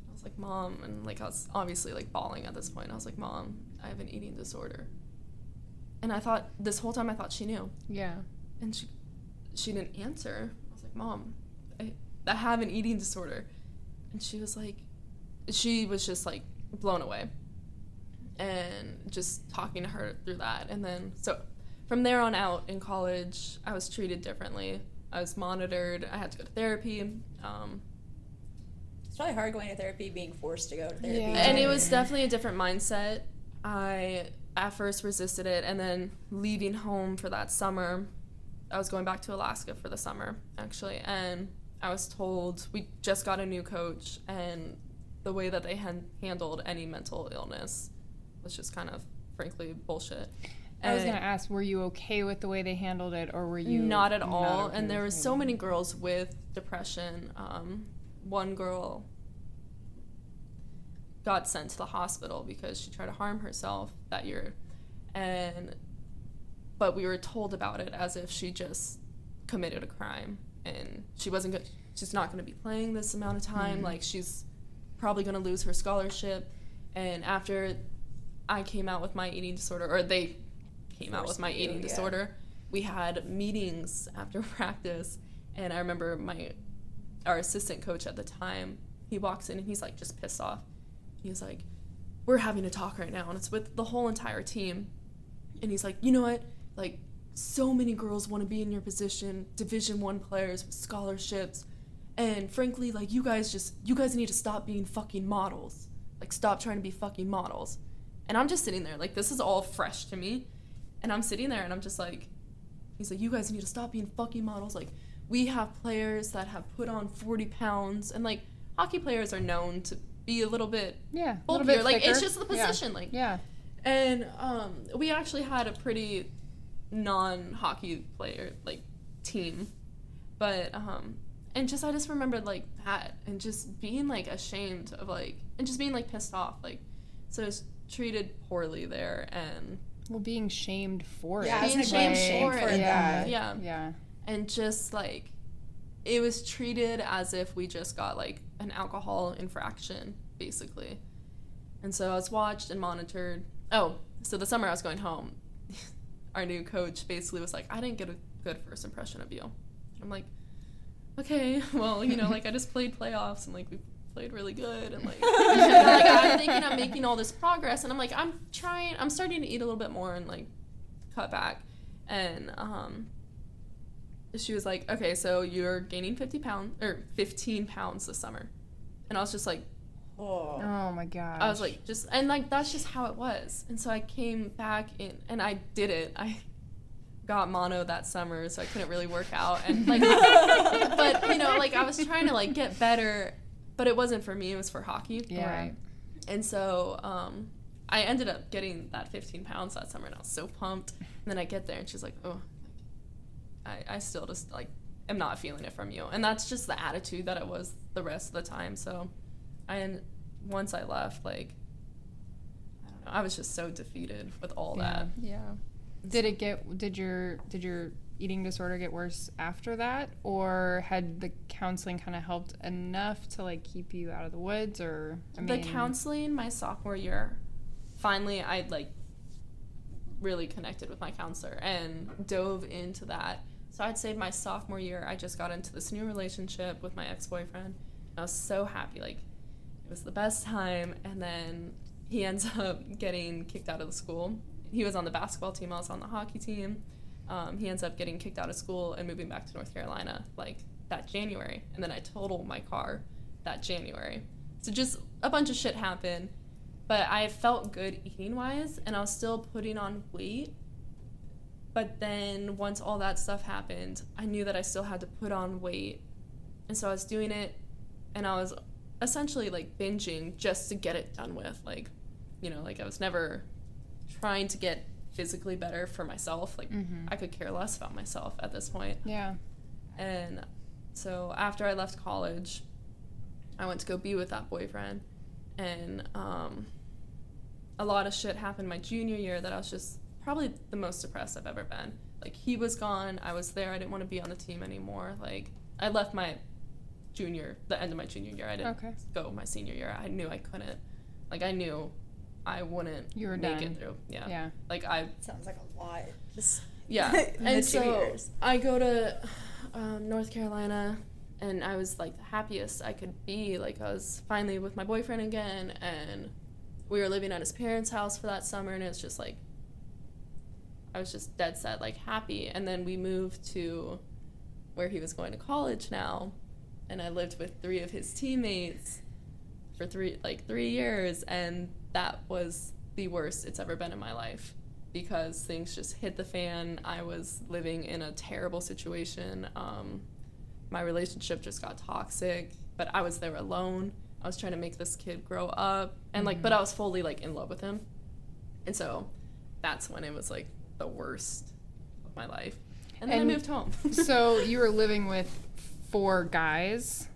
S3: I was like, "Mom," and like I was obviously like bawling at this point. I was like, "Mom, I have an eating disorder." And I thought this whole time I thought she knew,
S1: Yeah.
S3: and she she didn't answer. I was like, "Mom, I, I have an eating disorder," and she was like, she was just like blown away, and just talking to her through that, and then so from there on out in college, I was treated differently. I was monitored. I had to go to therapy. Um,
S6: It's probably hard going to therapy, being forced to go to therapy.
S1: Yeah.
S3: and it was definitely a different mindset. I at first resisted it, and then leaving home for that summer, I was going back to Alaska for the summer actually, and I was told we just got a new coach, and the way that they han- handled any mental illness was just kind of frankly bullshit.
S1: I was gonna ask, were you okay with the way they handled it, or were you
S3: not at all.
S1: Okay
S3: and there was so many girls with depression. Um, one girl got sent to the hospital because she tried to harm herself that year. And but we were told about it as if she just committed a crime. And she wasn't good she's not going to be playing this amount of time. Like she's probably going to lose her scholarship. And after i came out with my eating disorder or they came out with my
S6: you,
S3: eating
S6: yeah.
S3: disorder. We had meetings after practice and i remember my our assistant coach at the time he walks in and he's like just pissed off. He's like we're having a talk right now and it's with the whole entire team. And he's like you know what? Like so many girls want to be in your position division one players with scholarships and frankly like you guys just you guys need to stop being fucking models. Like stop trying to be fucking models and i'm just sitting there like this is all fresh to me and i'm sitting there and i'm just like he's like you guys need to stop being fucking models like we have players that have put on 40 pounds and like hockey players are known to be a little bit
S1: yeah, a
S3: bulkier.
S1: little bit
S3: like it's just the
S1: Yeah.
S3: position. Like
S1: Yeah.
S3: and um, we actually had a pretty non-hockey player like team, but um, and just I just remembered like that and just being like ashamed of like and just being like pissed off like so I was treated poorly there and
S1: Well, being shamed for
S6: Yeah,
S1: it.
S6: was
S3: Being
S6: gonna
S3: shamed
S6: shame
S3: for
S6: for
S3: it.
S6: that.
S3: yeah
S1: Yeah.
S3: and just like it was treated as if we just got like an alcohol infraction basically and so i was watched and monitored oh so the summer i was going home our new coach basically was like i didn't get a good first impression of you i'm like okay well you know like i just played playoffs and like we played really good and like, and, like i'm thinking i'm making all this progress and i'm like i'm trying i'm starting to eat a little bit more and like cut back and um she was like, okay, so you're gaining 50 pounds or 15 pounds this summer. And I was just like,
S6: Oh.
S1: Oh my god
S3: I was like, just, and like, that's just how it was. And so I came back in and I did it. I got mono that summer, so I couldn't really work out. And like, but you know, like I was trying to like get better, but it wasn't for me, it was for hockey.
S1: yeah.
S2: Right.
S3: And so um, I ended up getting that 15 pounds that summer, and I was so pumped. And then I get there, and she's like, "Oh, I, I still just like am not feeling it from you." And that's just the attitude that it was the rest of the time. So and once I left, like I don't know, I was just so defeated with all that. Yeah.
S1: Did it get? Did your did your eating disorder get worse after that, or had the counseling kind of helped enough to like keep you out of the woods? Or I
S3: the counseling my sophomore year, finally I like really connected with my counselor and dove into that. So I'd say my sophomore year, I just got into this new relationship with my ex boyfriend. I was so happy, like it was the best time. And then he ends up getting kicked out of the school. He was on the basketball team. I was on the hockey team. Um, he ends up getting kicked out of school and moving back to North Carolina like that January. And then I totaled my car that January. So just a bunch of shit happened. But I felt good eating wise, and I was still putting on weight. But then once all that stuff happened, I knew that I still had to put on weight. And so I was doing it, and I was essentially like binging just to get it done with. Like, you know, like I was never trying to get physically better for myself. Like,
S1: Mm-hmm.
S3: I could care less about myself at this point.
S1: yeah,
S3: And so after I left college, I went to go be with that boyfriend. And um, a lot of shit happened my junior year that I was just probably the most depressed I've ever been. Like, he was gone. I was there. I didn't want to be on the team anymore. Like, I left my junior, the end of my junior year. I didn't
S1: Okay.
S3: go my senior year. I knew I couldn't. Like, I knew I wouldn't
S1: You were
S3: make
S1: done.
S3: it through. Yeah.
S1: yeah.
S3: Like, I
S4: Sounds like a lot. Just
S3: yeah. and so
S4: years.
S3: I go to um, North Carolina, and I was like the happiest I could be. Like I was finally with my boyfriend again, and we were living at his parents' house for that summer, and it's just like I was just dead set, like happy. And then we moved to where he was going to college now, and I lived with three of his teammates for three like three years, and that was the worst it's ever been in my life because things just hit the fan. I was living in a terrible situation. Um, my relationship just got toxic, but I was there alone. I was trying to make this kid grow up, and like, but I was fully like in love with him, and so that's when it was like the worst of my life. And then
S1: And-
S3: I moved home.
S1: so you were living with four guys.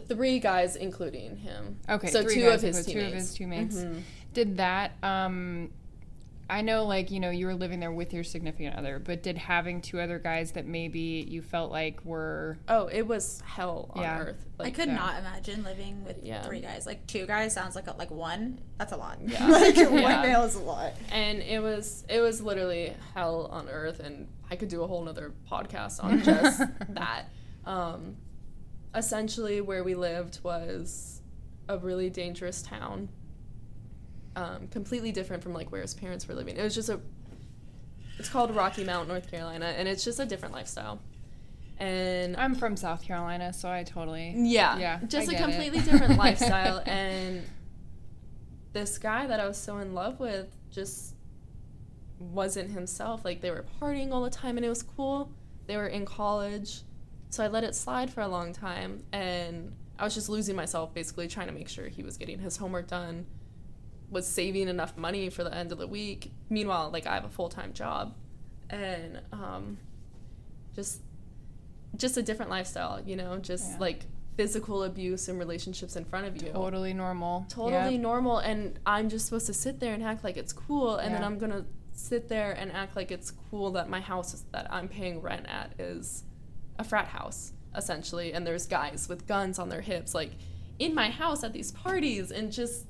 S3: Three guys, including him.
S1: Okay,
S3: so
S1: three
S3: two
S1: guys,
S3: of his teammates.
S1: two of his teammates.
S3: Mhm.
S1: Did that? Um, I know, like you know, you were living there with your significant other, but did having two other guys that maybe you felt like were
S3: Oh, it was hell on
S1: Yeah.
S3: earth.
S6: I could
S1: yeah.
S6: not imagine living with
S3: Yeah.
S6: three guys. Like two guys sounds like a, like one. That's a lot.
S3: Yeah.
S4: like one
S3: Yeah.
S4: male is a lot.
S3: and it was it was literally hell on earth and i could do a whole nother podcast on just that um, essentially where we lived was a really dangerous town um, completely different from like where his parents were living it was just a it's called rocky mount north carolina and it's just a different lifestyle and
S1: I'm from South Carolina, so I totally
S3: yeah,
S1: Yeah,
S3: just
S1: I
S3: a
S1: get it.
S3: completely different lifestyle. And this guy that I was so in love with just wasn't himself. Like they were partying all the time, and it was cool. They were in college, so I let it slide for a long time, and I was just losing myself, basically trying to make sure he was getting his homework done, was saving enough money for the end of the week. Meanwhile, like I have a full time job, and um, just just a different lifestyle, you know, just
S1: Yeah.
S3: like physical abuse and relationships in front of you.
S1: totally normal.
S3: Totally
S1: Yep.
S3: normal. And I'm just supposed to sit there and act like it's cool. And then I'm going to sit there and act like it's cool that my house is, that I'm paying rent at is a frat house, essentially. And there's guys with guns on their hips, like in my house at these parties. And just,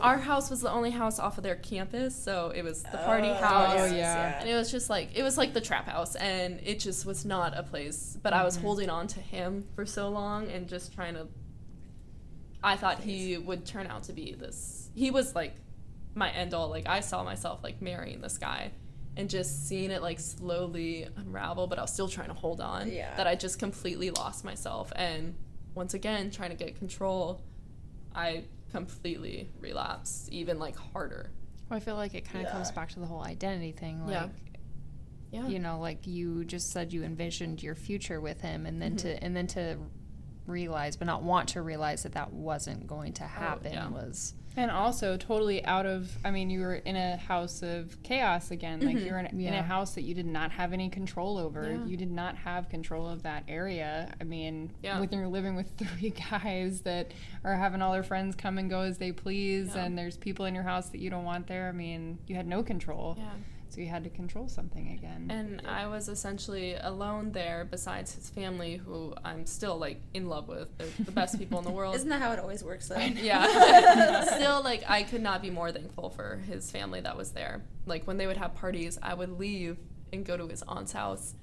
S3: our house was the only house off of their campus. So it was the party oh, house
S1: Oh, yeah.
S3: and it was just like it was like the trap house and it just was not a place but i was mm-hmm. holding on to him for so long and just trying to i thought he would turn out to be this he was like my end all like i saw myself like marrying this guy and just seeing it like slowly unravel but i was still trying to hold on
S4: Yeah.
S3: that i just completely lost myself and once again trying to get control i completely relapsed even like harder
S2: Well, I feel like it kind of comes back to the whole identity thing. Like,
S3: Yeah. yeah
S2: you know, like you just said you envisioned your future with him, and then
S3: Mm-hmm.
S2: to and then to realize, but not want to realize that that wasn't going to happen
S3: Oh, yeah.
S2: was
S1: And also totally out of I mean, you were in a house of chaos again. Like you mm-hmm. were in, in a house that you did not have any control over.
S3: Yeah.
S1: You did not have control of that area. I mean,
S3: Yeah.
S1: when you're living with three guys that are having all their friends come and go as they please
S3: Yeah.
S1: and there's people in your house that you don't want there, I mean, you had no control.
S3: Yeah.
S1: So you had to control something again.
S3: And I was essentially alone there besides his family, who I'm still like in love with. They're the best people in the world.
S6: Isn't that how it always works though?
S3: Yeah. Still, like, I could not be more thankful for his family that was there. Like, when they would have parties, I would leave and go to his aunt's house.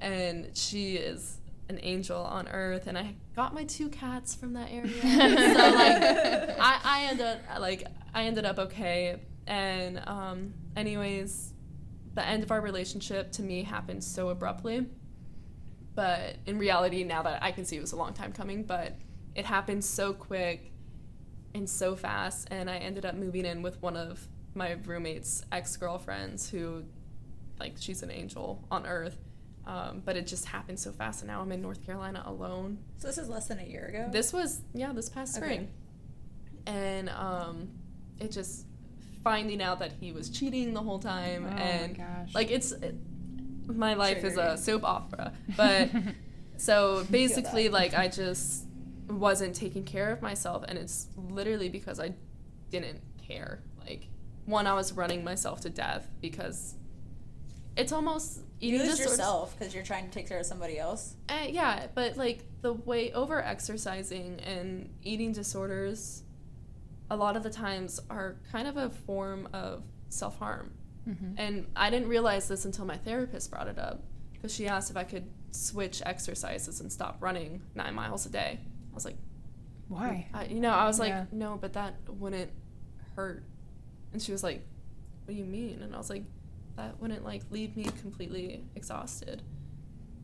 S3: And she is an angel on earth. And I got my two cats from that area. so, like, I, I ended up, like, I ended up okay. And, um, anyways, the end of our relationship to me happened so abruptly. But in reality, now that I can see it was a long time coming, but it happened so quick and so fast. And I ended up moving in with one of my roommate's ex girlfriends who, like, she's an angel on earth. Um, but it just happened so fast. And now I'm in North Carolina alone.
S6: So this is less than a year ago.
S3: This was, yeah, this past
S6: Okay.
S3: spring. And um, it just finding out that he was cheating the whole time.
S1: Oh my
S3: and,
S1: gosh.
S3: like, it's. It, my life is a soap opera. But so basically, like, I just wasn't taking care of myself. And it's literally because I didn't care. Like, one, I was running myself to death because it's almost
S6: you
S3: eating
S6: lose
S3: disorders-
S6: yourself because you're trying to take care of somebody else.
S3: uh, yeah, but like the way over exercising and eating disorders, a lot of the times are kind of a form of self harm.
S1: Mhm.
S3: And I didn't realize this until my therapist brought it up because she asked if I could switch exercises and stop running nine miles a day. I was like,
S1: Why?
S3: I, you know, I was like,
S1: Yeah.
S3: no, but that wouldn't hurt. And she was like, what do you mean? And I was like, that wouldn't like leave me completely exhausted.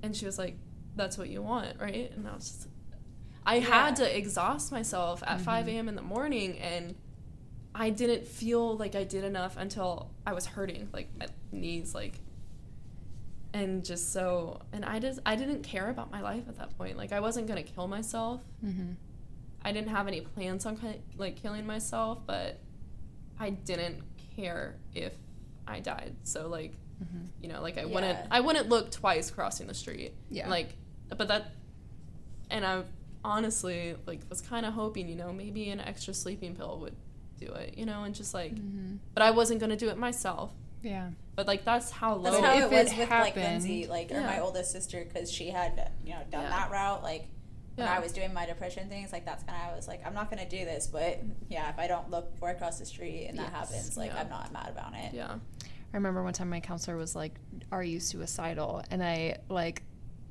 S3: And she was like, that's what you want, right? And I was just, I had to exhaust myself at 5 a.m. in the morning and I didn't feel like I did enough until I was hurting, like my knees, like, and just so, and I just, I didn't care about my life at that point. Like, I wasn't gonna kill myself.
S1: Mm-hmm.
S3: I didn't have any plans on like killing myself, but I didn't care if I died. So like,
S1: Mm-hmm.
S3: you know, like I wouldn't I wouldn't look twice crossing the street.
S1: Yeah.
S3: Like, but that, and I honestly like was kind of hoping, you know, maybe an extra sleeping pill would do it, you know, and just like,
S1: Mm-hmm.
S3: but I wasn't gonna do it myself.
S1: Yeah.
S3: But like that's how low.
S6: That's how
S1: if
S6: it was
S1: it
S6: with like Lindsay, like or my oldest sister, because she had you know done
S3: Yeah.
S6: that route. Like when
S3: Yeah.
S6: I was doing my depression things, like that's kind of I was like, I'm not gonna do this, but yeah, if I don't look before I cross the street and that happens, like
S3: Yeah.
S6: I'm not mad about it.
S3: yeah.
S2: I remember one time my counselor was like, "Are you suicidal?" And I like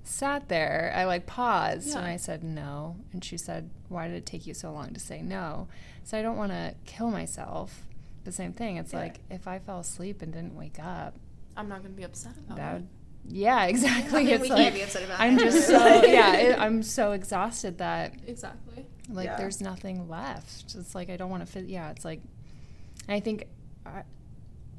S2: sat there. I like paused and I said no. And she said, "Why did it take you so long to say no?" So I don't want to kill myself. The same thing. It's
S6: Yeah.
S2: like if I fell asleep and didn't wake up,
S3: I'm not gonna be upset about
S2: that would, yeah, exactly.
S6: I mean,
S2: it's
S6: we
S2: like
S6: can't be upset about
S2: I'm
S6: it.
S2: just so yeah. It, I'm so exhausted that
S3: Exactly.
S2: like
S6: Yeah.
S2: there's nothing left it's like i don't want to fit yeah it's like and i think I,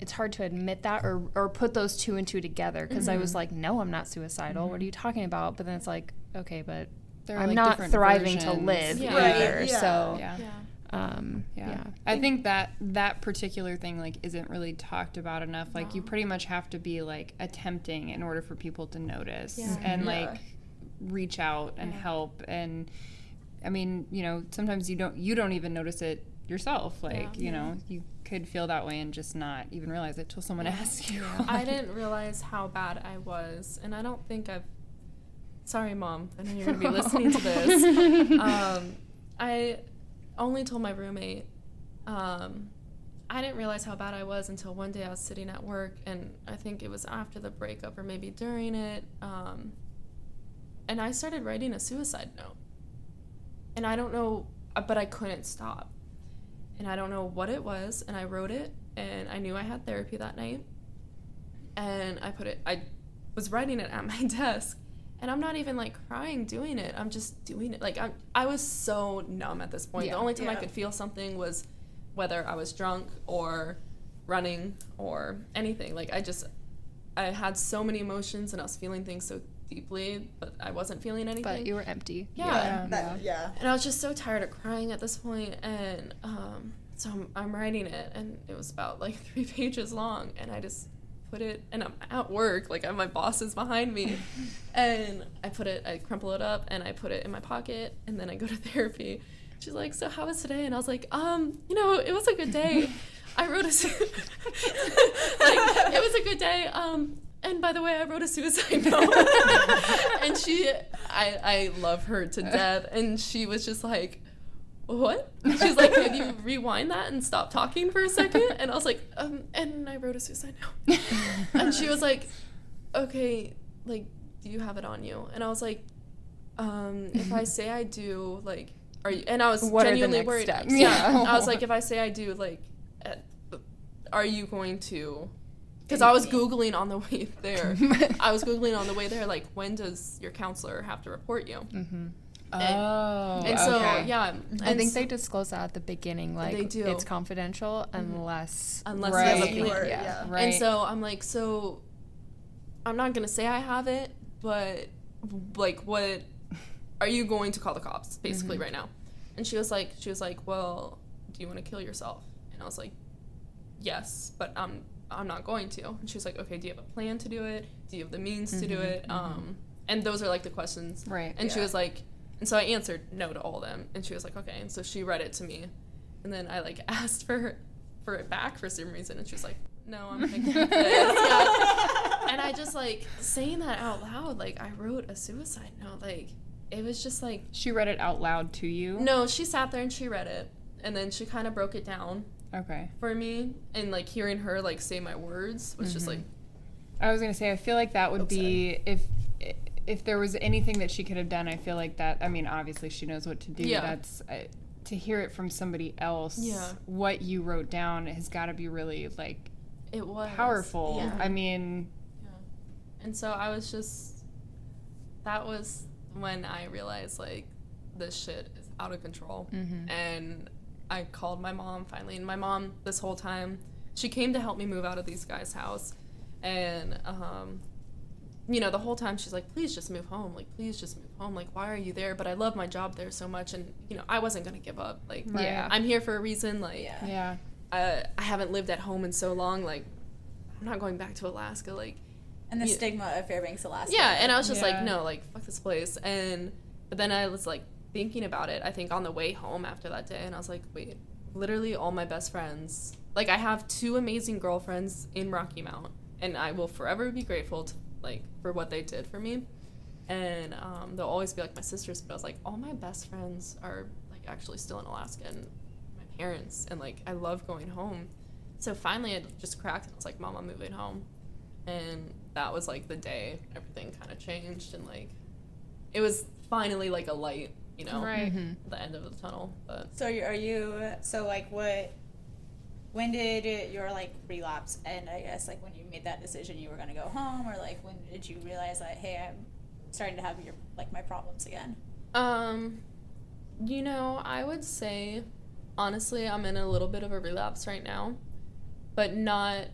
S2: it's hard to admit that or, or put those two and two together because i was mm-hmm. like no i'm not suicidal what are mm-hmm. you talking about but then it's like okay but
S1: There are,
S2: i'm
S1: like,
S2: not
S1: different
S2: thriving to live
S3: Yeah.
S2: either
S4: Right, yeah.
S2: so
S1: Yeah.
S3: Yeah.
S2: um
S1: Yeah.
S2: yeah,
S1: I think that that particular thing like isn't really talked about enough. Like you pretty much have to be like attempting in order for people to notice
S3: Yeah. Mm-hmm.
S1: and
S4: Yeah.
S1: like reach out and
S3: Yeah.
S1: help and I mean, you know, sometimes you don't you don't even notice it yourself. Like,
S3: Yeah.
S1: you know, you could feel that way and just not even realize it till someone asks you.
S3: I didn't realize how bad I was, and I don't think I've. Sorry, mom. I know you're gonna be listening to this. Um, I only told my roommate. Um, I didn't realize how bad I was until one day I was sitting at work, and I think it was after the breakup or maybe during it. Um, and I started writing a suicide note, and I don't know, but I couldn't stop, and I don't know what it was, and I wrote it, and I knew I had therapy that night, and I put it. I was writing it at my desk, and I'm not even like crying doing it. I'm just doing it. Like I'm, I was so numb at this point.
S1: Yeah.
S3: The only time I could feel something was whether I was drunk or running or anything. Like I just, I had so many emotions and I was feeling things so deeply, but I wasn't feeling anything.
S2: but you were empty
S3: yeah.
S1: Yeah.
S4: That, yeah.
S3: And I was just so tired of crying at this point, and um, so I'm, I'm writing it, and it was about like three pages long, and I just put it, and I'm at work, like my boss is behind me, and I put it, I crumple it up, and I put it in my pocket, and then I go to therapy. She's like, "So how was today?" And I was like, "Um, you know, it was a good day. I wrote a, like, it was a good day. Um, and by the way, I wrote a suicide note." and she, I, I love her to death, and she was just like, what? She's like, can you rewind that and stop talking for a second? And I was like, um, and I wrote a suicide note. and she was like, okay, like, do you have it on you? And I was like, um, if I say I do, like, are you? And I was
S1: What
S3: genuinely worried.
S1: steps?
S3: Yeah.
S1: Yeah.
S3: I was like, if I say I do, like, uh, are you going to? Because I was googling on the way there. I was googling on the way there, like, when does your counselor have to report you?
S1: Oh,
S3: And so,
S1: okay.
S3: yeah,
S2: I think
S3: s-
S2: they disclose that at the beginning, like
S3: They do.
S2: it's confidential unless
S3: unless
S1: Right.
S3: you have a
S4: You
S2: yeah.
S4: yeah.
S1: Right.
S3: And so I'm like, so I'm not gonna say I have it, but like, what are you going to call the cops basically
S2: Mm-hmm.
S3: right now? And she was like, she was like, well, do you want to kill yourself? And I was like, yes, but I'm I'm not going to. And she was like, okay, do you have a plan to do it? Do you have the means to do it? Um, and those are like the questions.
S1: Mm-hmm. Right.
S3: And she was like, and so I answered no to all of them. And she was like, okay. And so she read it to me, and then I like asked for her, for it back for some reason, and she was like, no, I'm thinking this. Yeah. And I just like saying that out loud, like I wrote a suicide note, like it was just like
S1: she read it out loud to you.
S3: no. She sat there and she read it, and then she kind of broke it down
S1: Okay.
S3: for me, and like hearing her like say my words was just like
S1: I was gonna say I feel like that would be if if there was anything that she could have done. I feel like that. I mean, obviously she knows what to do.
S3: Yeah.
S1: That's uh, to hear it from somebody else.
S3: Yeah.
S1: What you wrote down has got to be really like
S3: it was
S1: powerful.
S4: Yeah.
S1: I mean, yeah.
S3: And so I was just that was when I realized like this shit is out of control. And I called my mom finally. And my mom this whole time, she came to help me move out of these guys' house. And um you know, the whole time she's like, please just move home. Like, please just move home. Like, why are you there? But I love my job there so much. And, you know, I wasn't going to give up. Like,
S1: Right.
S2: Yeah.
S3: I'm here for a reason. Like,
S4: Yeah.
S1: yeah.
S3: uh, I haven't lived at home in so long. Like, I'm not going back to Alaska. Like,
S6: And the
S3: Yeah.
S6: stigma of Fairbanks, Alaska.
S3: yeah, and I was just
S1: Yeah.
S3: like, no, like fuck this place. And but then I was like thinking about it. I think on the way home after that day, and I was like, wait, literally all my best friends. Like I have two amazing girlfriends in Rocky Mount, and I will forever be grateful to like for what they did for me. And um, they'll always be like my sisters. But I was like, all my best friends are like actually still in Alaska, and my parents, and like I love going home. So finally, it just cracked, and I was like, Mom, I'm moving home and that was like the day everything kind of changed and like it was finally like a light you know
S1: Right.
S3: the end of the tunnel but
S4: So are you? So like, what? When did it, your like relapse end? I guess like when you made that decision, you were gonna go home, or like when did you realize that hey, I'm starting to have your like my problems again?
S3: um you know i would say honestly i'm in a little bit of a relapse right now but not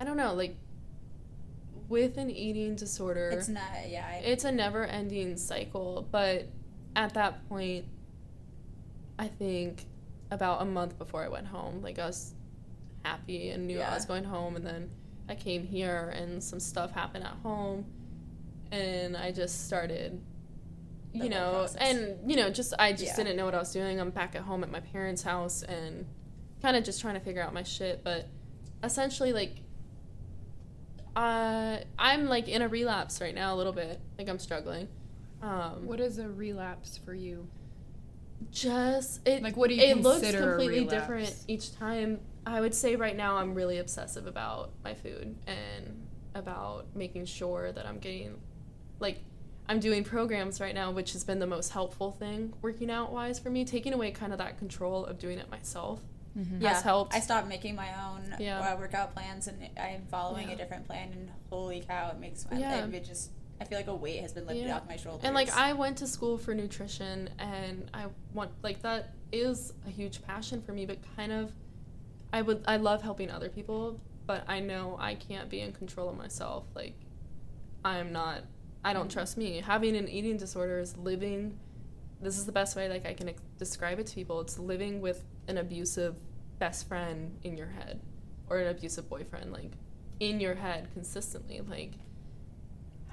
S3: i don't know like with an eating disorder
S4: It's not. Yeah. I,
S3: it's a never ending cycle but at that point i think about a month before i went home like i was happy and knew i was going home and then i came here and some stuff happened at home and i just started you know
S4: process.
S3: and you know just i just
S4: Yeah.
S3: didn't know what i was doing i'm back at home at my parents house and kind of just trying to figure out my shit but essentially like uh, I'm like in a relapse right now a little bit. Like I'm struggling. Um,
S1: What is a relapse for you?
S3: just it
S1: Like, what do you
S3: it looks completely different each time. I would say right now I'm really obsessive about my food and about making sure that I'm getting like I'm doing programs right now, which has been the most helpful thing working out wise for me, taking away kind of that control of doing it myself.
S4: Yeah,
S3: has helped.
S4: I stopped making my own
S3: Yeah.
S4: uh, workout plans, and I'm following
S3: Yeah.
S4: a different plan. And holy cow, it makes my
S3: Yeah.
S4: it just. I feel like a weight has been lifted
S3: Yeah.
S4: off my shoulders.
S3: And like I went to school for nutrition and I want like that is a huge passion for me but kind of I would I love helping other people but I know I can't be in control of myself like I'm not I don't trust me having an eating disorder is living this is the best way like I can ex- describe it to people. It's living with an abusive best friend in your head or an abusive boyfriend like in your head consistently. Like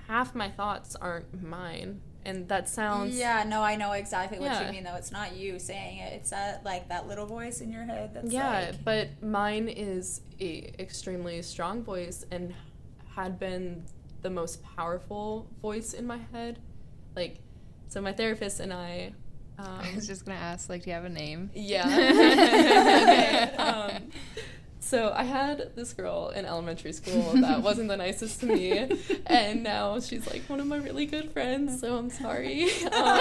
S3: half my thoughts aren't mine. And that sounds
S6: Yeah, no, I know exactly what
S3: Yeah.
S6: you mean though. It's not you saying it. It's that like that little voice in your head that's
S3: yeah,
S6: like
S3: but mine is a extremely strong voice and had been the most powerful voice in my head. Like, so my therapist and I. Um,
S2: I was just gonna ask, like, do you have a name?
S3: yeah. Okay, um, so I had this girl in elementary school that wasn't the nicest to me, and now she's like one of my really good friends. So I'm sorry. Um,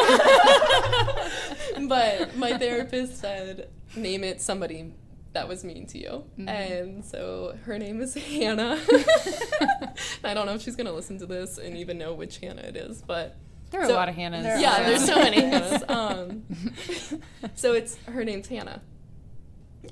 S3: but my therapist said, name it somebody that was mean to you, and so her name is Hannah. I don't know if she's gonna listen to this and even know which Hannah it is, but
S1: There are
S3: So-
S1: a lot of Hannahs.
S6: There
S3: yeah, there's so many Hannahs. Um, so it's her name's Hannah,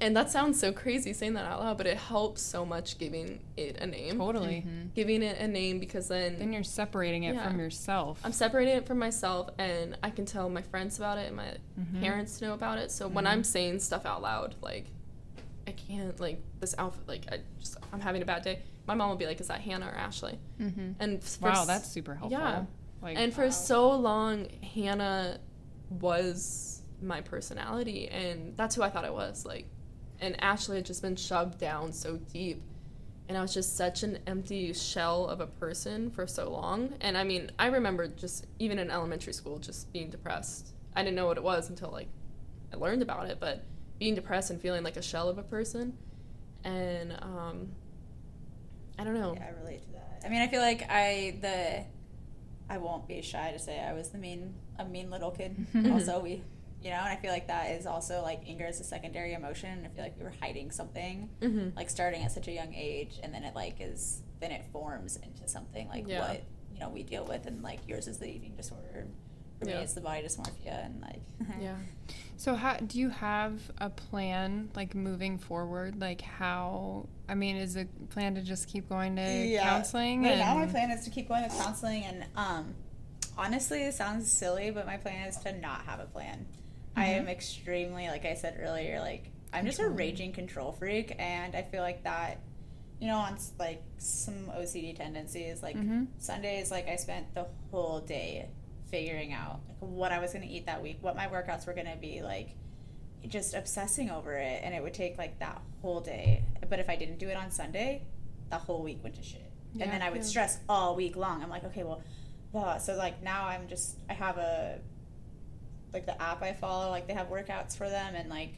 S3: and that sounds so crazy saying that out loud, but it helps so much giving it a name,
S1: Totally.
S3: giving it a name because then
S1: Then you're separating it
S3: Yeah.
S1: from yourself.
S3: I'm separating it from myself, and I can tell my friends about it and my
S1: Mm-hmm.
S3: parents know about it. So when I'm saying stuff out loud, like I can't like this outfit, like I just I'm having a bad day. My mom will be like, "Is that Hannah or Ashley?"
S2: Mm-hmm.
S3: And for
S1: wow, that's super helpful.
S3: Yeah.
S1: Like,
S3: and for so long hannah was my personality and that's who i thought i was like and ashley had just been shoved down so deep and i was just such an empty shell of a person for so long and i mean i remember just even in elementary school just being depressed. I didn't know what it was until like i learned about it but being depressed and feeling like a shell of a person and um i don't know.
S6: Yeah, I relate to that. I mean, I feel like I the I won't be shy to say I was the mean a mean little kid. also, we you know, and I feel like that is also like anger is a secondary emotion. I feel like we were hiding something,
S3: Mhm.
S6: like starting at such a young age, and then it like is then it forms into something like
S3: Yeah.
S6: what you know we deal with, and like yours is the eating disorder. For me,
S3: Yeah.
S6: it's the body dysmorphia, and like
S3: yeah
S1: So how do you have a plan like moving forward? Like how I mean, is the plan to just keep going to counseling?
S4: Right now, my plan is to keep going to counseling, and um, honestly, it sounds silly, but my plan is to not have a plan. I
S1: Mm-hmm.
S4: am extremely, like I said earlier, like I'm just a raging control freak, and I feel like that, you know, on like some OCD tendencies, like
S1: Mhm.
S4: Sundays, like I spent the whole day figuring out like, what I was going to eat that week, what my workouts were going to be, like just obsessing over it, and it would take like that whole day. But if I didn't do it on Sunday, the whole week went to shit,
S1: Yeah.
S4: and then I would
S3: Yeah.
S4: stress all week long. I'm like, okay, well, blah. so like now I'm just I have a like the app I follow, like they have workouts for them, and like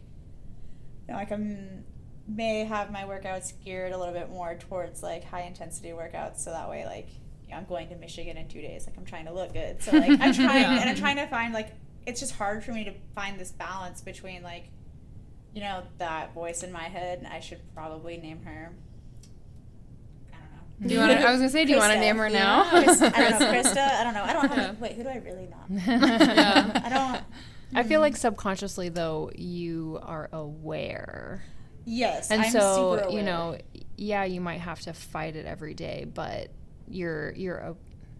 S4: you know, like I'm may have my workouts geared a little bit more towards like high intensity workouts, so that way like you know, I'm going to Michigan in two days, like I'm trying to look good, so like I'm trying
S1: Yeah.
S4: and I'm trying to find like it's just hard for me to find this balance between like you know that voice in my head. I should probably name her. I don't know.
S1: Do you want? I was gonna say, do you want to name her
S3: Yeah.
S1: now?
S4: Chris, I don't know, Krista. I don't know. I don't have.
S3: Yeah.
S4: Wait, who do I really know?
S3: yeah
S4: I don't.
S2: I feel like hmm. subconsciously though you are aware.
S4: Yes,
S2: And
S4: I'm
S2: so,
S4: super
S2: you know, yeah, you might have to fight it every day, but your your uh,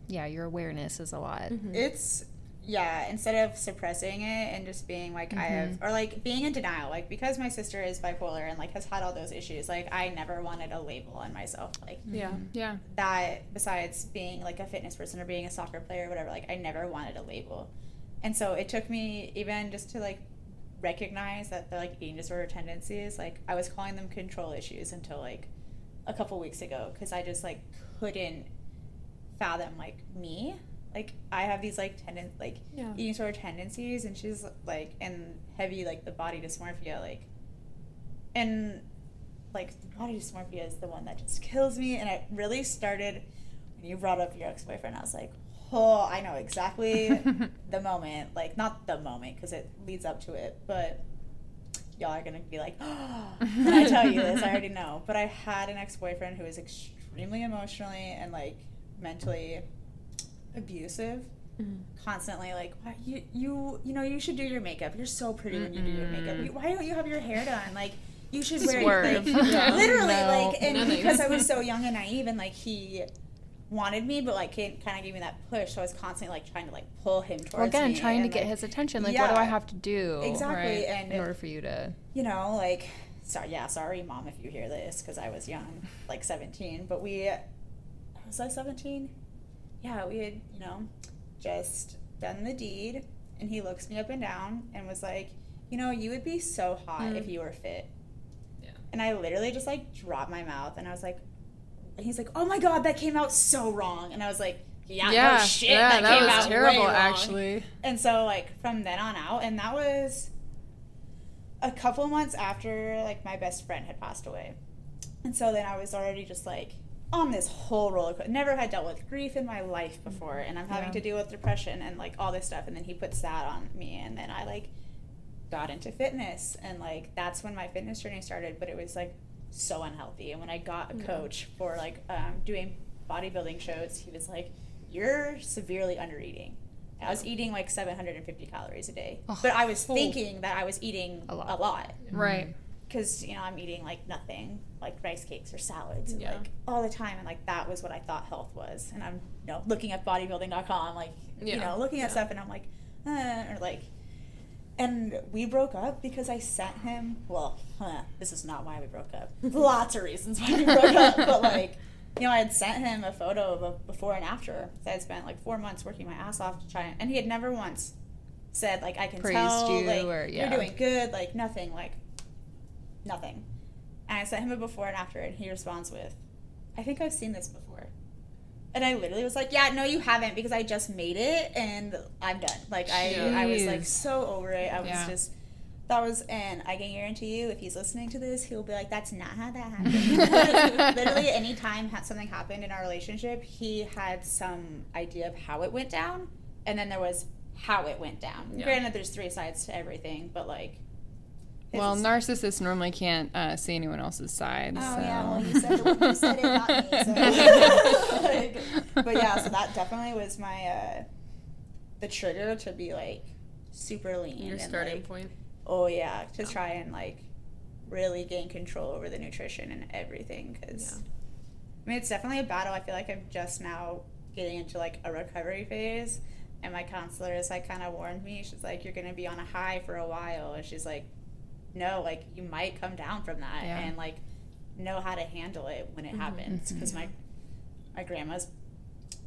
S2: yeah, your awareness is a lot.
S3: Mm-hmm.
S4: it's yeah. Instead of suppressing it and just being like I have,
S2: Mm-hmm.
S4: or like being in denial, like because my sister is bipolar and like has had all those issues. Like I never wanted a label on myself. Like
S3: yeah
S1: yeah.
S4: that besides being like a fitness person or being a soccer player or whatever like i never wanted a label and so it took me even just to like recognize that they're like eating disorder tendencies like i was calling them control issues until like a couple weeks ago because i just like couldn't fathom like me. Like i have these like tenden like
S3: Yeah.
S4: eating disorder tendencies and she's like and heavy like the body dysmorphia like and like the body dysmorphia is the one that just kills me and it really started when you brought up your ex-boyfriend. I was like oh i know exactly the moment. Like not the moment because it leads up to it but y'all are gonna be like oh i tell you this? I already know. But i had an ex-boyfriend who was extremely emotionally and like mentally abusive mm-hmm. constantly like why you you you know you should do your makeup you're so pretty when you do your makeup You- why don't you have your hair done like you should wear
S2: Swerve.
S4: like
S3: Yeah.
S4: literally
S2: No.
S4: like and
S3: Nothing.
S4: because I was so young and naive and like he wanted me, but like kind of gave me that push. So I was constantly like trying to like pull him towards
S2: Well, again, trying to
S4: and,
S2: get
S4: like,
S2: his attention. Like, what do. I have to do?
S4: Exactly,
S2: right,
S4: and-
S2: in order for you to.
S4: you know, like, sorry, yeah, sorry, mom, if you hear this, because I was young, like 17. But we, was I 17? Yeah, we had, you know, just done the deed. And he looks me up and down and was like, you know, you would be so hot if mm. you were fit.
S3: Yeah.
S4: And I literally just like dropped my mouth and I was like, and he's like, oh my God, that came out so wrong. And I was like, yeah,
S1: yeah,
S4: no shit,
S1: yeah,
S4: that,
S1: that
S4: came
S1: was
S4: out way
S1: terrible,
S4: wrong."
S1: actually.
S4: And so like from then on out, and that was a couple months after like my best friend had passed away. And so then I was already just like on this whole roller coaster. Never had dealt with grief in my life before, and I'm having
S1: Yeah.
S4: to deal with depression and like all this stuff. And then he puts that on me, and then I like got into fitness, and like that's when my fitness journey started. But it was like so unhealthy. And when I got a coach for like um, doing bodybuilding shows, he was like, "You're severely under eating." I was eating like 750 calories a day, but I was thinking that I was eating a
S2: lot.
S4: lot
S1: Right.
S4: because you know I'm eating like nothing, like rice cakes or salads,
S3: Yeah.
S4: like all the time, and like that was what I thought health was. And I'm you know looking at bodybuilding.com, like you know looking at
S3: Yeah.
S4: stuff, and I'm like, uh, or like, and we broke up because I sent him. Well, huh, this is not why we broke up. Lots of reasons why we broke up, but like. You know, I had sent him a photo of a before and after. I had spent like four months working my ass off to try, and, and he had never once said like I can
S2: Praised
S4: tell
S2: you
S4: like
S2: or- yeah.
S4: you're doing good, like nothing, like nothing. And I sent him a before and after, and he responds with, I think I've seen this before. And I literally was like, Yeah, no, you haven't, because I just made it and I'm done. Like I, I was like so over it. I was
S1: Yeah.
S4: just that was, and I can guarantee you, if he's listening to this, he'll be like, "That's not how that happened." Literally, any time something happened in our relationship, he had some idea of how it went down, and then there was how it went down.
S3: Yeah.
S4: Granted, there's three sides to everything, but like,
S1: Well, narcissists normally can't uh, see anyone else's side.
S4: Oh
S1: so.
S4: yeah, well you said it, you said it, not me. So. like, but yeah, so that definitely was my uh, the trigger to be like super lean.
S3: Your
S4: and,
S3: starting
S4: like,
S3: point.
S4: Oh yeah, to try and like really gain control over the nutrition and everything. Because
S3: Yeah.
S4: I mean, it's definitely a battle. I feel like I'm just now getting into like a recovery phase, and my counselor is like kind of warned me. She's like, "You're gonna be on a high for a while," and she's like, "No, like you might come down from that,
S1: Yeah.
S4: and like know how to handle it when it happens." Because my my grandma's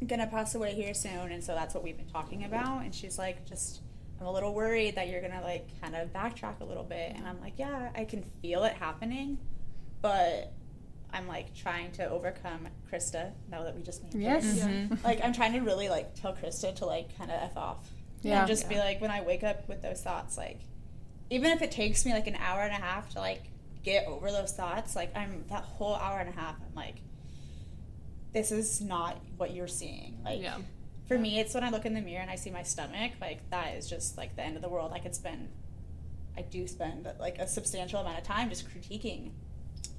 S4: gonna pass away here soon, and so that's what we've been talking about. And she's like, "Just." I'm a little worried that you're gonna like kind of backtrack a little bit, and I'm like, yeah, I can feel it happening, but I'm like trying to overcome Krista. Now that we just named
S1: Yes.
S4: her,
S1: Mhm.
S4: like I'm trying to really like tell Krista to like kind of f off,
S1: Yeah.
S4: and just be like when I wake up with those thoughts, like even if it takes me like an hour and a half to like get over those thoughts, like I'm that whole hour and a half, I'm like, this is not what you're seeing, like
S3: Yeah.
S4: for me it's when i look in the mirror and i see my stomach like that is just like the end of the world. I could spend i do spend like a substantial amount of time just critiquing.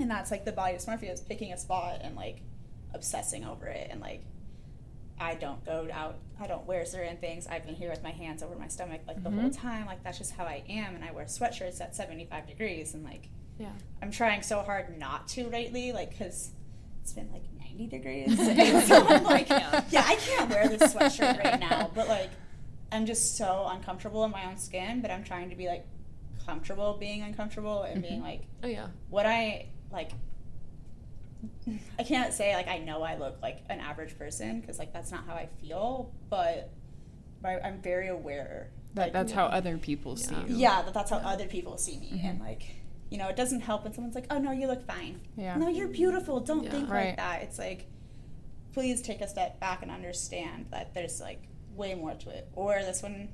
S4: And that's like the body dysmorphia is picking a spot and like obsessing over it and like i don't go out i don't wear certain things i've been here with my hands over my stomach like the whole mm-hmm. time like that's just how i am and i wear sweatshirts at 75 degrees and like
S3: Yeah.
S4: i'm trying so hard not to lately like because it's been like 90 degrees so i'm like
S3: Yeah.
S4: yeah, I can't wear this sweatshirt right now, but like, I'm just so uncomfortable in my own skin. But I'm trying to be like comfortable being uncomfortable and being mm-hmm. like
S3: Oh yeah.
S4: what I like. I can't say like I know I look like an average person because like that's not how I feel, but I'm very aware.
S1: That,
S4: like,
S1: that's how other people see
S3: Yeah.
S1: you.
S4: yeah, that that's how other people see me, and mm-hmm. like, you know, it doesn't help when someone's like, "Oh no, you look fine."
S1: Yeah.
S4: No, you're beautiful. Don't
S3: Yeah.
S4: think
S1: Right.
S4: like that. It's like, please take a step back and understand that there's like way more to it. Or this one,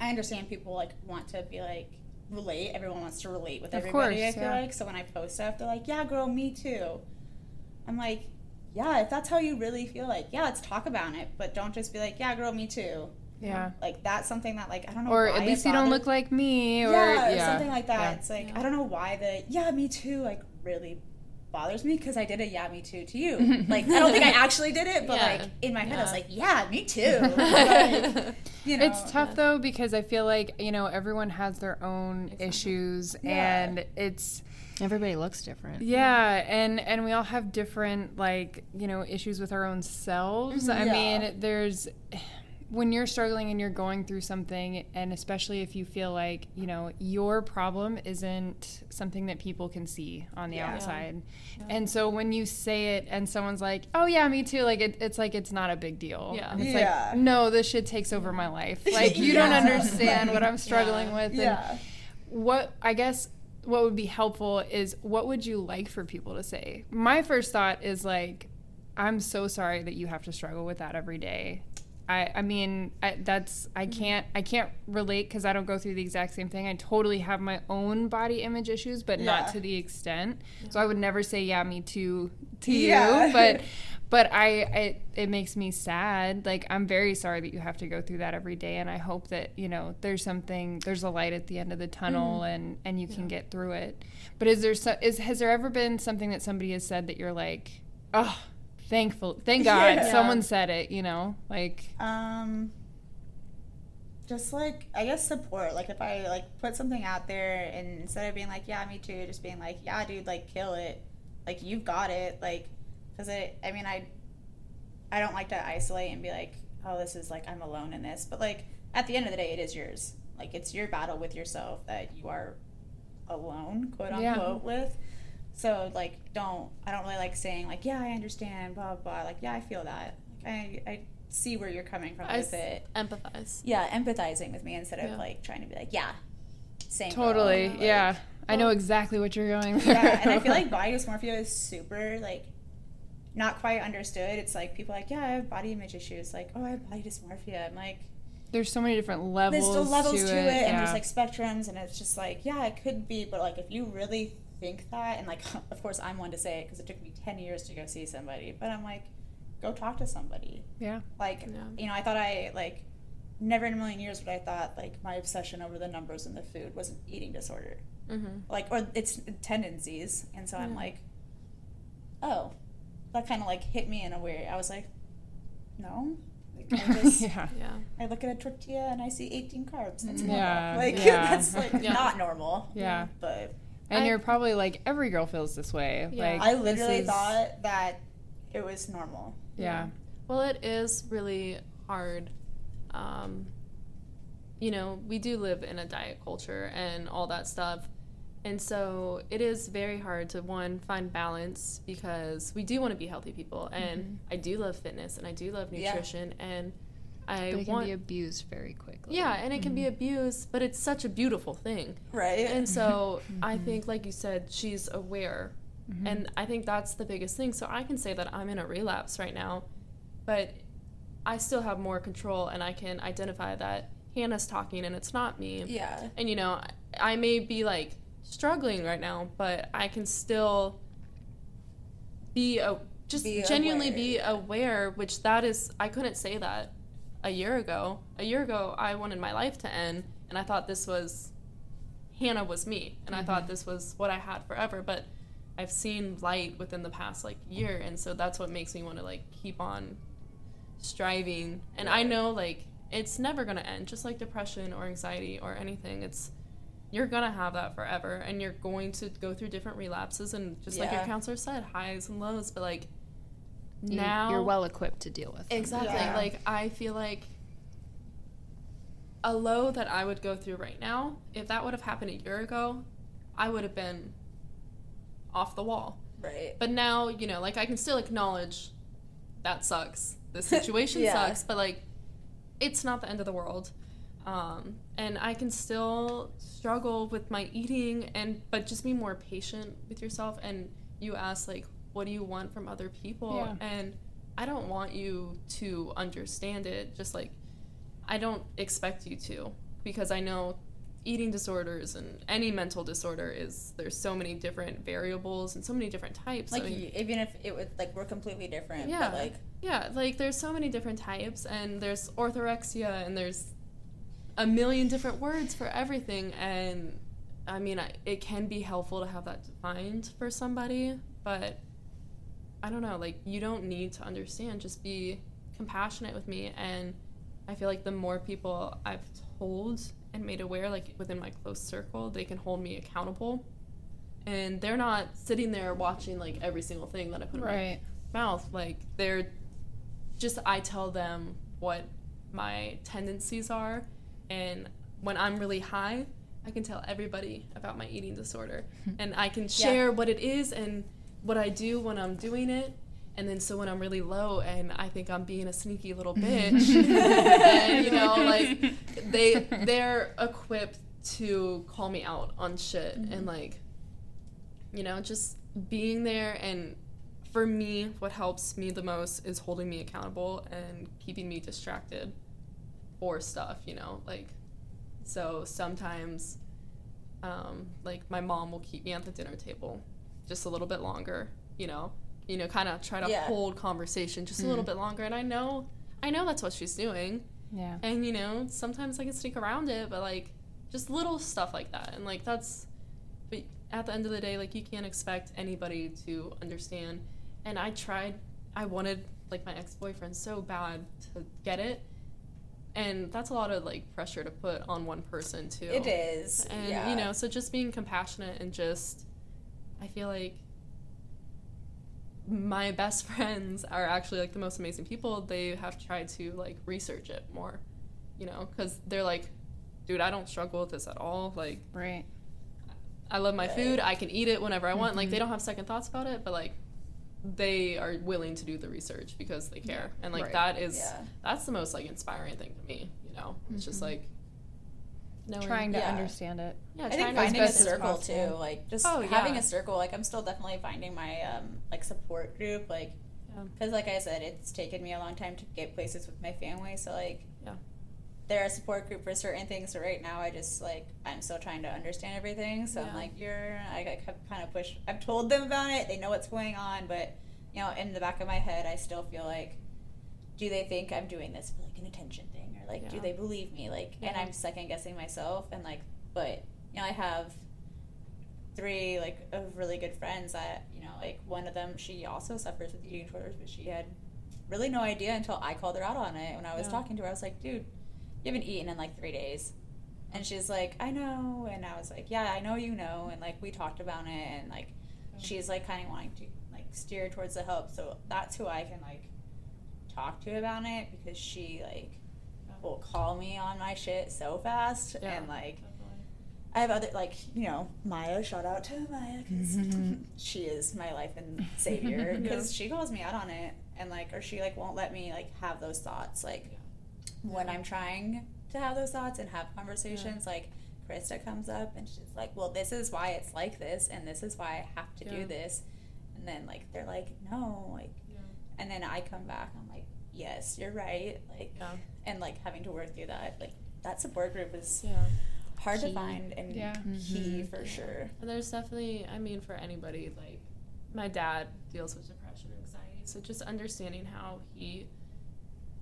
S4: I understand people like want to be like relate. Everyone wants to relate with
S1: Of
S4: everybody. I feel
S1: yeah.
S4: like so when I post stuff, they're like, "Yeah, girl, me too." I'm like, yeah, if that's how you really feel, like, yeah, let's talk about it, but don't just be like, yeah, girl, me too.
S1: Yeah.
S4: Like that's something that like I don't know.
S1: Or
S4: why
S1: at least you don't look like me. Or
S4: yeah, or something like that.
S1: Yeah.
S4: It's like I don't know why the yeah, me too, like really bothers me because I did a yeah, me too to you. like I don't think I actually did it, but
S3: Yeah.
S4: like in my head I was like, yeah, me too. Like, you know,
S1: It's tough though because I feel like you know everyone has their own issues
S4: Yeah.
S1: and it's
S2: Everybody looks different.
S1: Yeah, and and we all have different like you know issues with our own selves. I
S4: Yeah.
S1: mean, there's when you're struggling and you're going through something, and especially if you feel like you know your problem isn't something that people can see on the
S4: Yeah.
S1: outside, and so when you say it and someone's like, "Oh yeah, me too," like it, it's like it's not a big deal.
S3: Yeah.
S1: and it's
S4: Yeah.
S1: like no, this shit takes over my life. Like you don't
S4: Yeah.
S1: understand what I'm struggling with. And
S4: Yeah.
S1: what I guess what would be helpful is what would you like for people to say? My first thought is like, I'm so sorry that you have to struggle with that every day. I, I mean I, that's I mm-hmm. can't I can't relate because I don't go through the exact same thing. I totally have my own body image issues, but
S4: Yeah.
S1: not to the extent. So I would never say yeah me too to
S4: Yeah.
S1: you, but but I, I it makes me sad. Like I'm very sorry that you have to go through that every day, and I hope that you know there's something there's a light at the end of the tunnel, and and you can get through it. But is there so, is has there ever been something that somebody has said that you're like, oh, thankful, thank God
S4: Yeah.
S1: someone said it, you know, like
S4: Um, just like I guess support. Like if I like put something out there and instead of being like, yeah, me too, just being like, yeah, dude, like kill it, like you've got it, like, because it. I mean, I, I don't like to isolate and be like, oh, this is like I'm alone in this, but like at the end of the day, it is yours. Like it's your battle with yourself that you are alone, quote
S1: Yeah.
S4: unquote, with. So like, don't I don't really like saying like, yeah, I understand, blah blah. blah. Like, yeah, I feel that. Like, I I see where you're coming from
S3: I
S4: with it.
S3: empathize.
S4: Yeah, empathizing with me instead of
S3: Yeah.
S4: like trying to be like, yeah, same.
S1: totally,
S4: Like,
S1: yeah. I know exactly what you're going through.
S4: yeah, and I feel like body dysmorphia is super like not quite understood. It's like people are like, yeah, I have body image issues. Like, oh, I have body dysmorphia. I'm like,
S1: there's so many different levels.
S4: there's still levels
S1: to,
S4: to, it,
S1: it,
S4: and there's like spectrums, and it's just like, yeah, it could be, but like if you really think that, and like, of course, I'm one to say it because it took me ten years to go see somebody, but I'm like, go talk to somebody.
S1: yeah.
S4: Like,
S3: Yeah.
S4: you know, I thought I like never in a million years would I thought like my obsession over the numbers and the food was an eating disorder,
S3: Mm-hmm.
S4: like or it's tendencies, and so I'm like, oh, that kind of like hit me in a way. I was like, no, like, I just
S1: yeah.
S3: Yeah.
S4: I look at a tortilla and I see 18 carbs. That's normal.
S1: Yeah,
S4: like
S1: yeah.
S4: that's like
S3: Yeah.
S4: not normal.
S1: Yeah.
S4: but
S1: And
S3: I-
S1: you're probably like every girl feels this way.
S3: Yeah.
S1: Like
S4: I literally
S1: is-
S4: thought that it was normal.
S1: Yeah.
S3: Well, it is really hard. Um, you know, we do live in a diet culture and all that stuff. And so it is very hard to one find balance because we do want to be healthy people and mm-hmm. I do love fitness and I do love
S4: Yeah.
S3: nutrition and I
S2: But it can
S3: want
S2: be abused very quickly.
S3: Yeah, and it can be mm-hmm. abused, but it's such a beautiful thing.
S4: Right.
S3: And so I mm-hmm. think, like you said, she's aware. And I think that's the biggest thing. So I can say that I'm in a relapse right now, but I still have more control and I can identify that Hannah's talking and it's not me.
S4: yeah.
S3: And, you know, I may be like struggling right now, but I can still be a, just
S4: Be
S3: genuinely
S4: aware.
S3: be aware, which that is, I couldn't say that a year ago. A year ago, I wanted my life to end, and I thought this was Hannah was me, and I thought mm-hmm. this was what I had forever. But I've seen light within the past like year, and so that's what makes me want to like keep on striving. And I know like it's never gonna end, just like depression or anxiety or anything. It's you're gonna have that forever, and you're going to go through different relapses, and just like your counselor said, highs and lows. But like
S2: You-
S3: now,
S2: you're well equipped to deal with them.
S3: Exactly.
S4: Yeah.
S3: Like I feel like a low that I would go through right now, if that would have happened a year ago, I would have been off the wall.
S4: Right.
S3: But now, you know, like I can still acknowledge that sucks. The situation
S4: Yeah.
S3: sucks, but like it's not the end of the world. Um, and I can still struggle with my eating and but just be more patient with yourself and you ask like what do you want from other people
S1: Yeah.
S3: and I don't want you to understand it just like I don't expect you to because I know eating disorders and any mental disorder is there's so many different variables and so many different types.
S6: Like
S3: I mean,
S6: even if it would like we're completely different.
S3: yeah,
S6: But like
S3: yeah, like there's so many different types and there's orthorexia and there's a million different words for everything and I mean I, it can be helpful to have that defined for somebody, but I don't know, like you don't need to understand, just be compassionate with me and I feel like the more people I've told and made aware like within my close circle, they can hold me accountable. and they're not sitting there watching like every single thing that I put in my mouth. Like they're just I tell them what my tendencies are, and when I'm really high, I can tell everybody about my eating disorder, and I can share what it is and what I do when I'm doing it. And then so when I'm really low and I think I'm being a sneaky little bitch, and you know, like they they're equipped to call me out on shit and mm-hmm. like you know, just being there. And for me, what helps me the most is holding me accountable and keeping me distracted or stuff, you know, like so sometimes um, like my mom will keep me at the dinner table just a little bit longer, you know, you know, kind of try to
S4: Yeah.
S3: hold conversation just a little bit longer. And I know, I know that's what she's doing.
S1: Yeah.
S3: And you know, sometimes I can sneak around it, but like just little stuff like that. And like that's but at the end of the day, like you can't expect anybody to understand. And I tried I wanted like my ex-boyfriend so bad to get it. And that's a lot of like pressure to put on one person too.
S4: It is.
S3: And
S4: yeah.
S3: you know, so just being compassionate and just I feel like my best friends are actually like the most amazing people. They have tried to like research it more, you know, because they're like, dude, I don't struggle with this at all. Like,
S1: Right.
S3: I love my
S4: Right.
S3: food. I can eat it whenever I want. Like,
S1: Mm-hmm.
S3: they don't have second thoughts about it, but like, they are willing to do the research because they care. And like,
S1: Right.
S3: that is,
S4: Yeah.
S3: that's the most like inspiring thing to me, you know? It's just like, knowing,
S1: Trying to
S4: Yeah.
S1: understand it.
S3: yeah,
S4: I
S3: trying
S4: think
S3: to
S4: finding a circle too, like just
S3: Oh,
S4: having
S3: yeah.
S4: a circle. Like I'm still definitely finding my um like support group. Like
S3: Yeah.
S4: because like I said, it's taken me a long time to get places with my family. So like
S3: Yeah.
S4: They're a support group for certain things. So right now, I just like I'm still trying to understand everything. So I'm like you're I got kind of pushed. I've told them about it. They know what's going on, but you know, in the back of my head, I still feel like, do they think I'm doing this for like an attention thing, or like do they believe me? Like, and I'm second guessing myself, and like, but you know, I have three like of really good friends that you know like one of them she also suffers with eating disorders but she had really no idea until i called her out on it when i was
S3: Yeah.
S4: talking to her i was like dude you haven't eaten in like three days. And she's like i know. And i was like yeah i know you know. And like we talked about it and like mm-hmm. she's like kind of wanting to like steer towards the help. So that's who i can like talk to about it because she like oh. will call me on my shit so fast
S3: Yeah.
S4: and like I have other like you know Maya. Shout out to Maya because she is my life and savior because she calls me out on it and like or she like won't let me like have those thoughts like when I'm trying to have those thoughts and have conversations like Krista comes up and she's like well this is why it's like this and this is why I have to
S3: Yeah.
S4: do this and then like they're like no like and then I come back I'm like yes you're right like
S3: Yeah.
S4: and like having to work through that like that support group is
S3: Yeah.
S4: hard to find and
S1: Yeah.
S4: key mm-hmm. for sure.
S3: And there's definitely, I mean, for anybody, like my dad deals with depression and anxiety, so just understanding how he,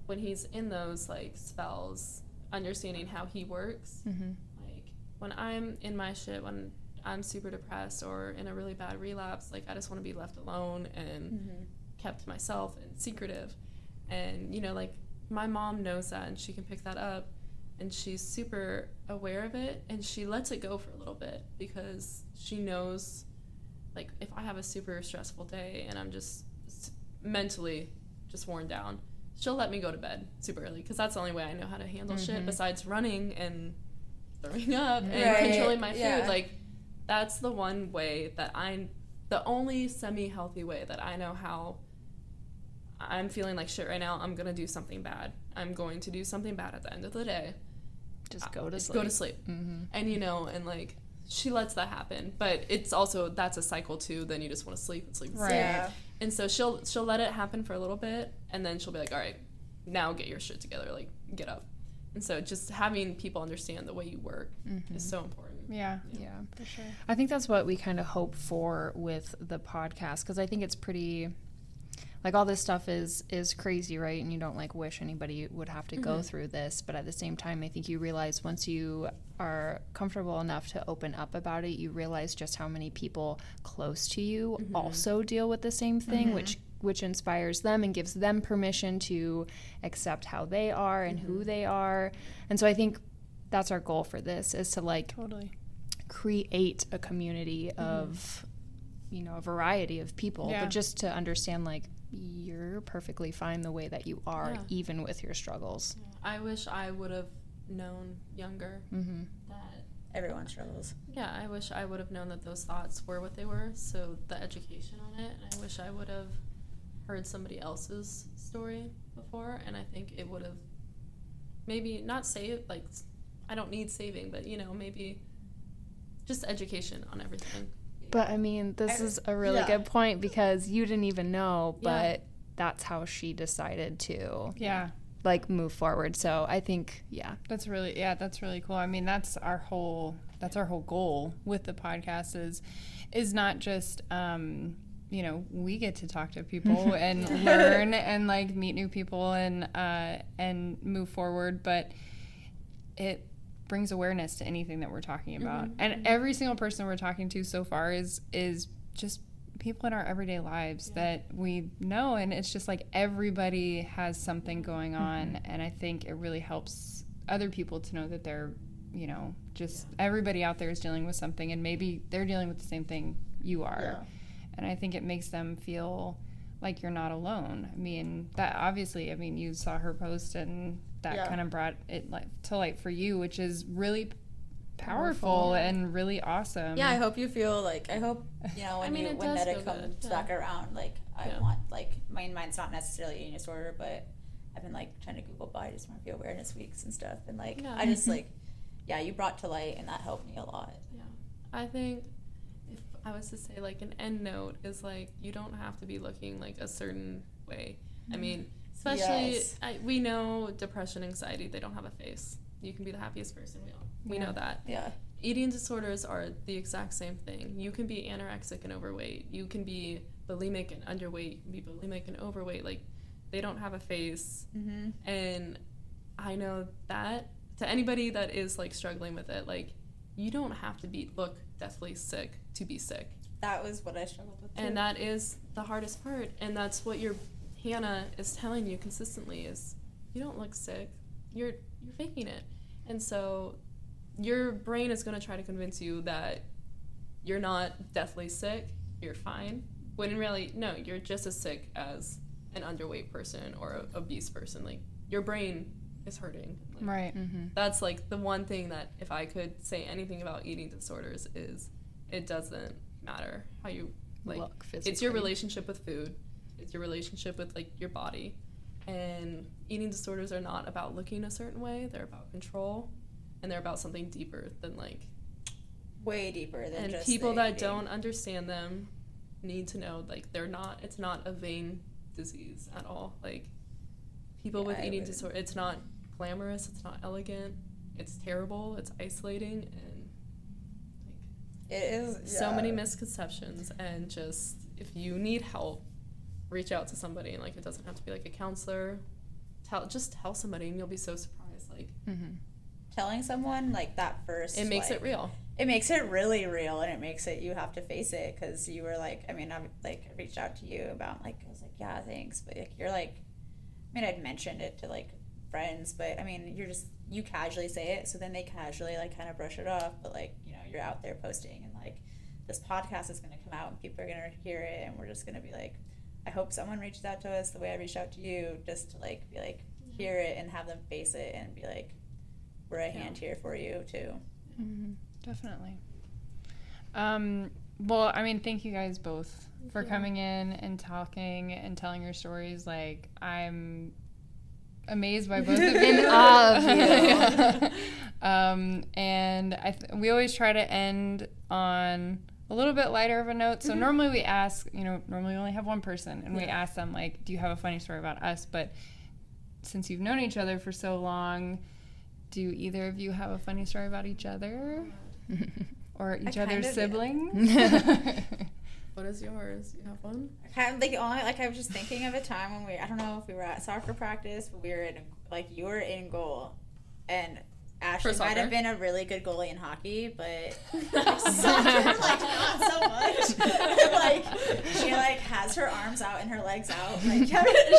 S3: when he's in those like spells, understanding how he works.
S1: Mm-hmm.
S3: Like when I'm in my shit, when I'm super depressed or in a really bad relapse, like I just want to be left alone and kept to myself and secretive. And you know, like my mom knows that and she can pick that up and she's super aware of it and she lets it go for a little bit because she knows like if I have a super stressful day and I'm just mentally just worn down, she'll let me go to bed super early because that's the only way I know how to handle shit besides running and throwing up and
S4: Right,
S3: controlling my food.
S4: yeah.
S3: Like that's the one way that I'm the only semi-healthy way that I know how. I'm feeling like shit right now. I'm gonna do something bad. I'm going to do something bad at the end of the day.
S2: Just go to
S3: Just
S2: sleep.
S3: Go to sleep.
S2: Mm-hmm.
S3: And you know, and like she lets that happen, but it's also that's a cycle too. Then you just want to sleep and sleep and
S1: Right.
S3: sleep.
S4: Yeah.
S3: And so she'll she'll let it happen for a little bit, and then she'll be like, "All right, now get your shit together. Like get up." And so just having people understand the way you work mm-hmm. is so important.
S1: Yeah.
S2: Yeah.
S1: For sure.
S2: I think that's what we kind of hope for with the podcast because I think it's pretty like all this stuff is is crazy, right? And you don't like wish anybody would have to go mm-hmm. through this, but at the same time, I think you realize once you are comfortable enough to open up about it, you realize just how many people close to you mm-hmm. also deal with the same thing, mm-hmm. which which inspires them and gives them permission to accept how they are and who they are. And so I think that's our goal for this is to like
S1: Totally.
S2: create a community of you know a variety of people
S1: Yeah.
S2: but just to understand like you're perfectly fine the way that you are
S3: Yeah.
S2: even with your struggles
S3: I wish I would have known younger
S2: mm-hmm.
S3: that
S4: Everyone struggles.
S3: yeah, I wish I would have known that those thoughts were what they were. So the education on it, and I wish I would have heard somebody else's story before, and I think it would have maybe not saved like I don't need saving, but you know maybe just education on everything.
S2: But i mean this
S7: I-
S2: is a really
S7: yeah.
S2: good point because you didn't even know
S3: Yeah.
S2: but that's how she decided to
S1: Yeah.
S2: like move forward so i think yeah
S1: That's really yeah, that's really cool. I mean, that's our whole that's our whole goal with the podcast is is not just um you know, we get to talk to people and learn and like meet new people and uh and move forward, but it brings awareness to anything that we're talking mm-hmm, about. And mm-hmm. every single person we're talking to so far is is just people in our everyday lives that we know. And it's just like everybody has something going mm-hmm. on. And I think it really helps other people to know that they're, you know, just everybody out there is dealing with something and maybe they're dealing with the same thing you are. And I think it makes them feel like you're not alone. I mean, that obviously, I mean, you saw her post and that
S7: Yeah.
S1: kind of brought it like to light for you, which is really powerful and really awesome.
S4: Yeah, I hope you feel like I hope you know when
S3: mean,
S4: you
S3: it
S4: when
S3: does
S4: Meta comes
S3: good, yeah.
S4: back around. Like I
S3: Yeah.
S4: want like my mind's not necessarily eating disorder, but I've been like trying to Google body dysmorphia awareness weeks and stuff, and like
S3: Yeah.
S4: I just like yeah, you brought to light, and that helped me a lot.
S3: Yeah. I think if I was to say like an end note is like you don't have to be looking like a certain way. I mm-hmm. mean, especially
S4: Yes.
S3: I, we know depression, anxiety, they don't have a face. You can be the happiest person we all. We
S1: Yeah.
S3: know that.
S4: Yeah,
S3: Eating disorders are the exact same thing. You can be anorexic and overweight. You can be bulimic and underweight. You can be bulimic and overweight. Like they don't have a face.
S4: mm-hmm.
S3: And I know that to anybody that is like struggling with it, like you don't have to be look deathly sick to be sick.
S4: that was what I struggled with. Too.
S3: And that is the hardest part. And that's what your Hannah is telling you consistently is you don't look sick. You're you're faking it. And so your brain is gonna try to convince you that you're not deathly sick, you're fine. When in reality, no, you're just as sick as an underweight person or a obese person. Like your brain is hurting. Like,
S1: Right.
S2: mm-hmm.
S3: that's like the one thing that if I could say anything about eating disorders is it doesn't matter how you like
S2: Look
S3: it's your relationship with food it's your relationship with like your body. And eating disorders are not about looking a certain way they're about control and they're about something deeper than like
S4: way deeper than
S3: and people that
S4: eating.
S3: don't understand them need to know like they're not it's not a vain disease at all. Like people with
S4: Yeah, I
S3: eating disorder it's not glamorous it's not elegant it's terrible it's isolating and like
S4: It is
S3: like so many misconceptions and just if you need help reach out to somebody and like it doesn't have to be like a counselor tell just tell somebody and you'll be so surprised like
S2: Mm-hmm.
S4: telling someone like that first.
S3: it makes
S4: like,
S3: it real
S4: it makes it really real and it makes it you have to face it because you were like i mean i've like I reached out to you about like i was like yeah thanks but like you're like i mean i'd mentioned it to like friends but i mean you're just you casually say it so then they casually like kind of brush it off but like you know you're out there posting and like this podcast is going to come out and people are going to hear it and we're just going to be like i hope someone reaches out to us the way i reached out to you just to like be like hear it and have them face it and be like we're a hand here for you too
S2: Mm-hmm.
S1: Definitely. Um, well, I mean, thank you guys both for
S3: you.
S1: coming in and talking and telling your stories. Like, I'm amazed by both of you.
S2: In of you.
S1: um, and I th- we always try to end on a little bit lighter of a note. So mm-hmm. normally we ask, you know, normally we only have one person, and we ask them like, "Do you have a funny story about us?" But since you've known each other for so long, do either of you have a funny story about each other? Or each
S4: kind
S1: other's
S4: of
S1: siblings?
S3: what is yours? You have one?
S4: Kind of like only like I was just thinking of a time when we I don't know if we were at soccer practice, but we were in like you were in goal, and Ashley might have been a really good goalie in hockey, but
S7: Soccer, like not so much.
S4: like she like has her arms out and her legs out, like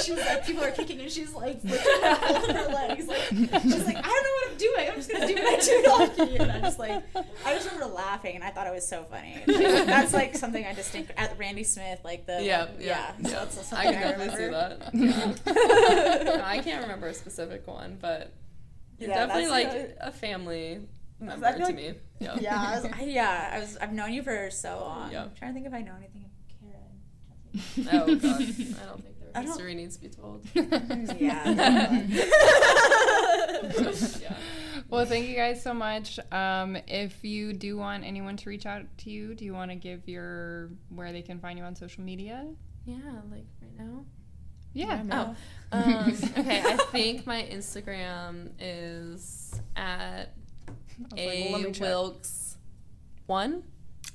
S4: she's like people are kicking and she's like lifting up both of her legs, like she's like I don't know what I'm doing, I'm just gonna
S6: doing my two donkey, and I'm just like, I just remember laughing, and I thought it was so funny. Like, that's like something I distinct at Randy Smith, like the
S3: Yeah,
S6: yeah.
S3: yeah,
S6: So
S3: yeah.
S6: that's
S3: I can
S6: I,
S3: definitely see that. Yeah. No, I can't remember a specific one, but you're
S6: Yeah,
S3: definitely like
S6: the-
S3: a family member
S6: I
S3: to
S6: like-
S3: me. Yeah.
S6: Yeah, I was, I, yeah, I was. I've known you for so long.
S3: Yeah.
S6: I'm trying to think if I know anything of Karen.
S3: Oh god, I don't think their
S6: I don't-
S3: history needs to be told.
S6: Yeah.
S3: yeah.
S1: Well, thank you guys so much. Um, if you do want anyone to reach out to you, do you want to give your where they can find you on social media?
S3: Yeah, like right now.
S1: Yeah.
S3: Oh, um, okay. I think my Instagram is at
S1: like,
S3: a
S1: me
S3: wilkes one,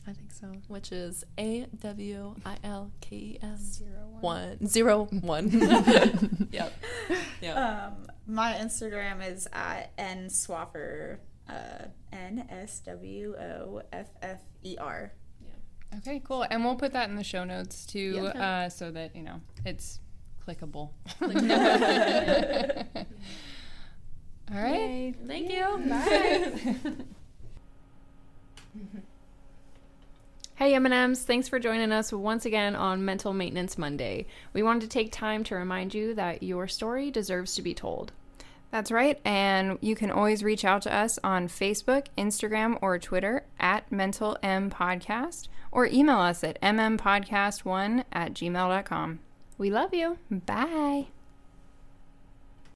S2: I think so.
S3: which is a w i l k e s
S1: Zero
S3: one zero one. yep. Yep.
S4: Um, my Instagram is at n swaffer, uh, N S W O F F E R.
S1: Okay, cool. And we'll put that in the show notes too,
S3: Yeah.
S1: uh, so that you know it's clickable. All right.
S3: Thank you. Bye.
S2: Hey M&Ms, thanks for joining us once again on Mental Maintenance Monday. We wanted to take time to remind you that your story deserves to be told.
S5: That's right. And you can always reach out to us on Facebook, Instagram, or Twitter at Mental M Podcast or email us at mmpodcast1 at gmail.com.
S2: We love you.
S5: Bye.